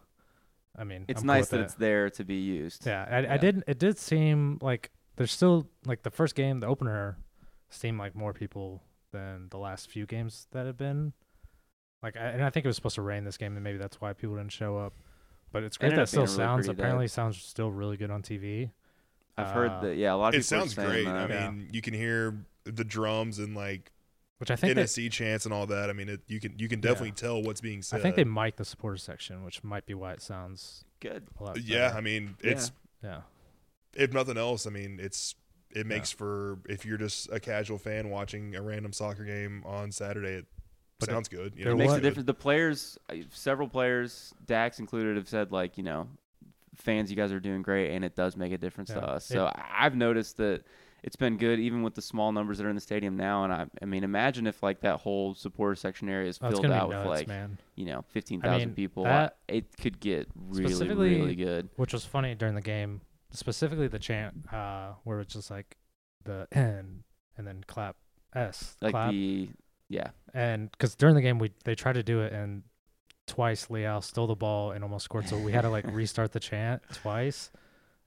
I mean, It's I'm nice with that it. it's there to be used. Yeah, I, I Yeah. did. It did seem like there's still like the first game, the opener, seemed like more people than the last few games that have been. Like, I, and I think it was supposed to rain this game, and maybe that's why people didn't show up. But it's great Ended that still really sounds. pretty Apparently, sounds still really good on TV. I've heard Uh, that. Yeah, a lot of It people. are sounds saying great. that. I Yeah. mean, you can hear the drums and like Which I think they, NSC chants and all that. I mean, it, you can you can definitely tell what's being said. I think they mic the supporter section, which might be why it sounds good. a lot. Yeah. I mean, it's yeah. if nothing else, I mean, it's it makes for if you're just a casual fan watching a random soccer game on Saturday, it But it- sounds good. You know, It makes was- a difference. The players, uh, several players, Dax included, have said like you know, fans, you guys are doing great, and it does make a difference to us. So I I've noticed that it's been good even with the small numbers that are in the stadium now. And I, I mean, imagine if like that whole supporter section area is filled gonna out be with like man. you know fifteen thousand mean, people. that- I- it could get really really good. Which was funny during the game, specifically the chant uh, where it's just like the [LAUGHS] N and then clap S, Like clap, the yeah and because during the game we they tried to do it and twice Leal stole the ball and almost scored, so we had to like [LAUGHS] restart the chant twice.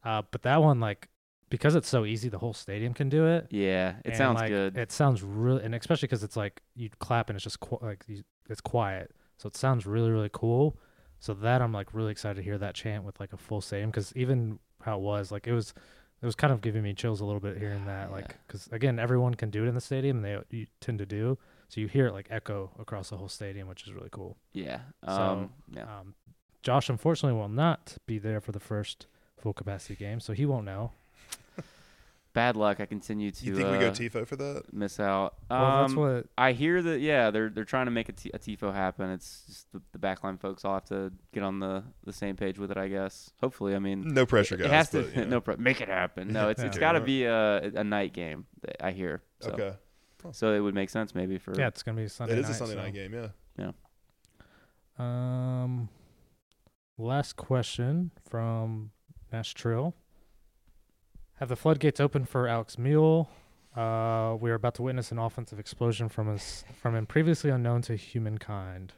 Uh, but that one like because it's so easy, the whole stadium can do it. yeah it and, sounds like, good. It sounds really, and especially because it's like you clap and it's just qu- like you, it's quiet, so it sounds really really cool. So that I'm like really excited to hear that chant with like a full stadium because even how it was like it was it was kind of giving me chills a little bit hearing that like because again everyone can do it in the stadium and they you tend to do so you hear it like echo across the whole stadium which is really cool. yeah so, um yeah Um, Josh unfortunately will not be there for the first full capacity game, so he won't know. [LAUGHS] bad luck. I continue to You think we go uh, tifo for that? miss out. Well, that's Um, what I hear that yeah, they're they're trying to make a, t- a tifo happen. It's just the, the backline folks all have to get on the, the same page with it. I guess. Hopefully, I mean, No pressure, it, guys. it has but, to you [LAUGHS] know. no pro- make it happen. No, it's [LAUGHS] Yeah. it's Yeah. got to be a a night game. that I hear. So, Okay. So it would make sense maybe for yeah, it's gonna be Sunday. It is night, a Sunday so- night game, yeah. Yeah. Um, last question from Nash Trill. Have the floodgates open for Alex Muyl? Uh, we are about to witness an offensive explosion from us from him previously unknown to humankind.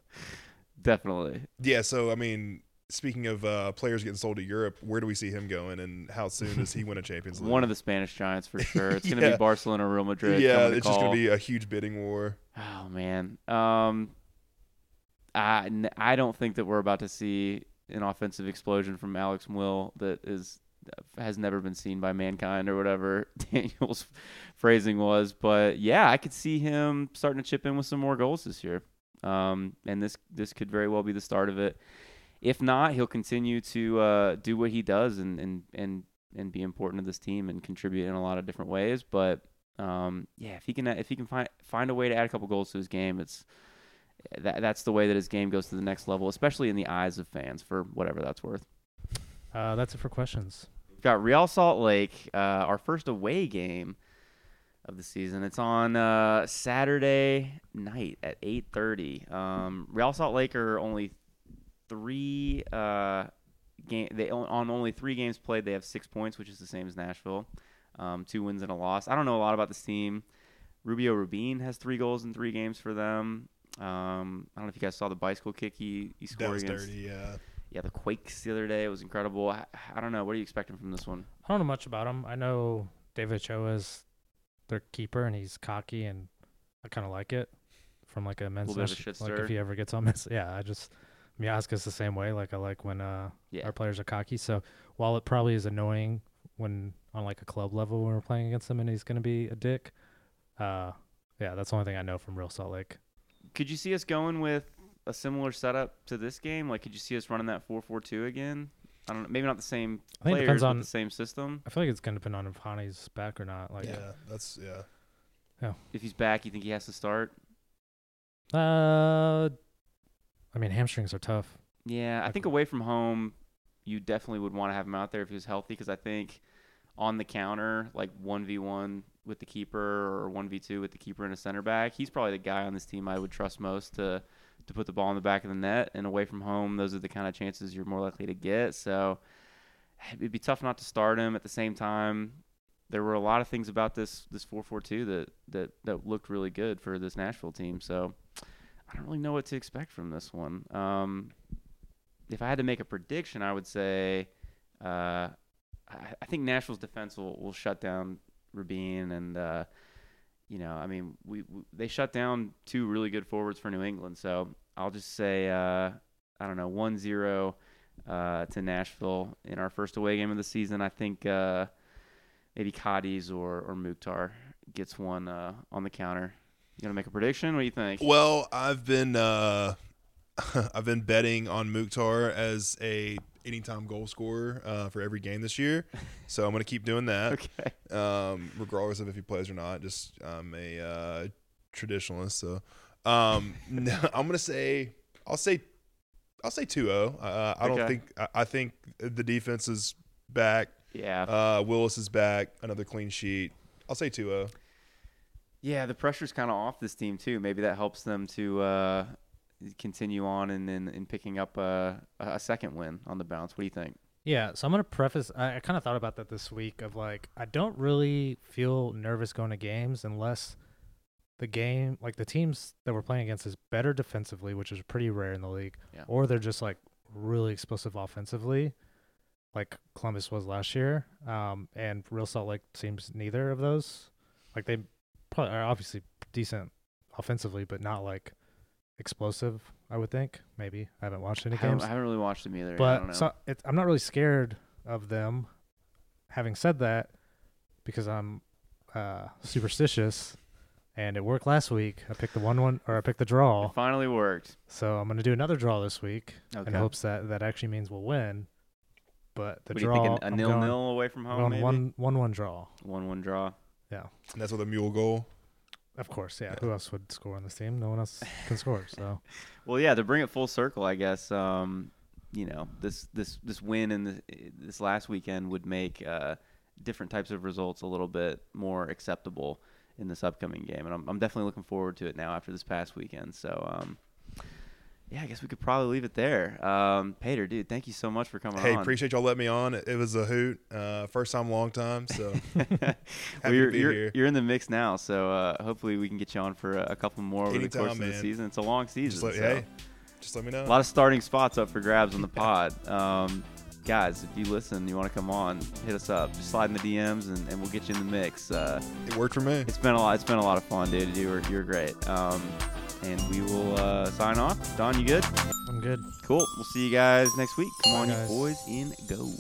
definitely. Yeah, so I mean, speaking of uh, players getting sold to Europe, where do we see him going, and how soon does he win a Champions League? One of the Spanish giants for [LAUGHS] sure. It's going to Yeah. be Barcelona, Real Madrid. yeah, to it's just gonna be a huge bidding war. Oh man. Um I I don't think that we're about to see an offensive explosion from Alex Will that is has never been seen by mankind or whatever [LAUGHS] Daniel's phrasing was, but yeah, I could see him starting to chip in with some more goals this year. Um and this this could very well be the start of it. If not, he'll continue to uh, do what he does and, and and and be important to this team and contribute in a lot of different ways, but um, yeah, if he can if he can find find a way to add a couple goals to his game, it's that that's the way that his game goes to the next level, especially in the eyes of fans for whatever that's worth. Uh, that's it for questions. We've got Real Salt Lake, uh, our first away game of the season. It's on uh, Saturday night at 8:30. Um, Real Salt Lake are only three uh, game they on on only three games played. They have six points, which is the same as Nashville. Um, two wins and a loss. I don't know a lot about this team. Rubio Rubin has three goals in three games for them. Um, I don't know if you guys saw the bicycle kick he, he scored That scored was against. dirty. Yeah. Yeah, the Quakes the other day it was incredible. I, I don't know. What are you expecting from this one? I don't know much about him. I know David Ochoa is their keeper, and he's cocky, and I kind of like it from like a men's Little bit of a shit like if he ever gets on this. Yeah, I just Miazga's the same way. Like I like when uh Yeah. our players are cocky. So while it probably is annoying when on like a club level when we're playing against him and he's gonna be a dick, uh, yeah, that's the only thing I know from Real Salt Lake. Could you see us going with a similar setup to this game? Like, could you see us running that four-four-two again? I don't know. Maybe not the same I think it players, depends on- the same system. I feel like it's gonna depend on if Hany's back or not. Like, yeah, that's yeah. If he's back, you think he has to start? uh, I mean hamstrings are tough. Yeah, I think away from home, you definitely would want to have him out there if he was healthy because I think on the counter, like 1v1 with the keeper or 1v2 with the keeper and a center back, he's probably the guy on this team I would trust most to to put the ball in the back of the net. And away from home, those are the kind of chances you're more likely to get. So it'd be tough not to start him at the same time. There were a lot of things about this this 4-4-2 that that that looked really good for this Nashville team. So I don't really know what to expect from this one. Um, if I had to make a prediction, I would say uh, I, I think Nashville's defense will, will shut down Rubin and uh, you know, I mean, we, we they shut down two really good forwards for New England. So I'll just say uh, I don't know, 1-0 uh, to Nashville in our first away game of the season. I think uh, maybe Cadiz or or Mukhtar gets one uh, on the counter. You gonna make a prediction? What do you think? Well, I've been uh, [LAUGHS] I've been betting on Mukhtar as a anytime goal scorer uh, for every game this year, [LAUGHS] so I'm gonna keep doing that, Okay. um, regardless of if he plays or not. Just I'm a uh, traditionalist, so um, [LAUGHS] no, I'm gonna say I'll say I'll say 2-0. Uh, I don't Okay. think I, I think the defense is back. Yeah. Uh, Willis is back. Another clean sheet. I'll say 2-0. Yeah, the pressure's kind of off this team too. Maybe that helps them to uh, continue on and then in picking up a, a second win on the bounce. What do you think? Yeah, so I'm gonna preface. I, I kind of thought about that this week. Of like, I don't really feel nervous going to games unless the game, like the teams that we're playing against, is better defensively, which is pretty rare in the league, Yeah. or they're just like really explosive offensively, like Columbus was last year. Um, and Real Salt Lake seems neither of those. Like they probably are obviously decent offensively, but not like explosive. I would think maybe I haven't watched any I games. I haven't really watched them either. I don't But know. so it, I'm not really scared of them. Having said that, because I'm uh, superstitious, and it worked last week. I picked the one one, or I picked the draw. it finally worked. So I'm gonna do another draw this week Okay. in hopes that that actually means we'll win. But the what do you draw, think? A, I'm nil going, nil away from home, maybe one one one draw. one one draw. Yeah, And that's with a Muyl goal. of course. Yeah. Yeah. Who else would score on this team? No one else can score. So [LAUGHS] Well, yeah, to bring it full circle, I guess. Um, you know, this this this win in the, this last weekend would make uh, different types of results a little bit more acceptable in this upcoming game, and I'm I'm definitely looking forward to it now after this past weekend. So, um, yeah, I guess we could probably leave it there. Um, Pater, dude, thank you so much for coming Hey, on. appreciate y'all letting me on. It, was a hoot. Uh, first time, long time. So [LAUGHS] happy well, you're, to be you're, here. you're in the mix now, so uh, hopefully we can get you on for a, couple more over the course Anytime, of the season. It's a long season. Just let, so. hey, just let me know. A lot of starting spots up for grabs on the [LAUGHS] pod. Um, guys, if you listen, you want to come on, hit us up. Just slide in the DMs, and, and we'll get you in the mix. Uh, it worked for me. it's been a lot. It's been a lot of fun, dude. You were you're great. Um, and we will uh, sign off. Don, you good? I'm good. Cool. We'll see you guys next week. Come Bye, on, guys. you boys, in go.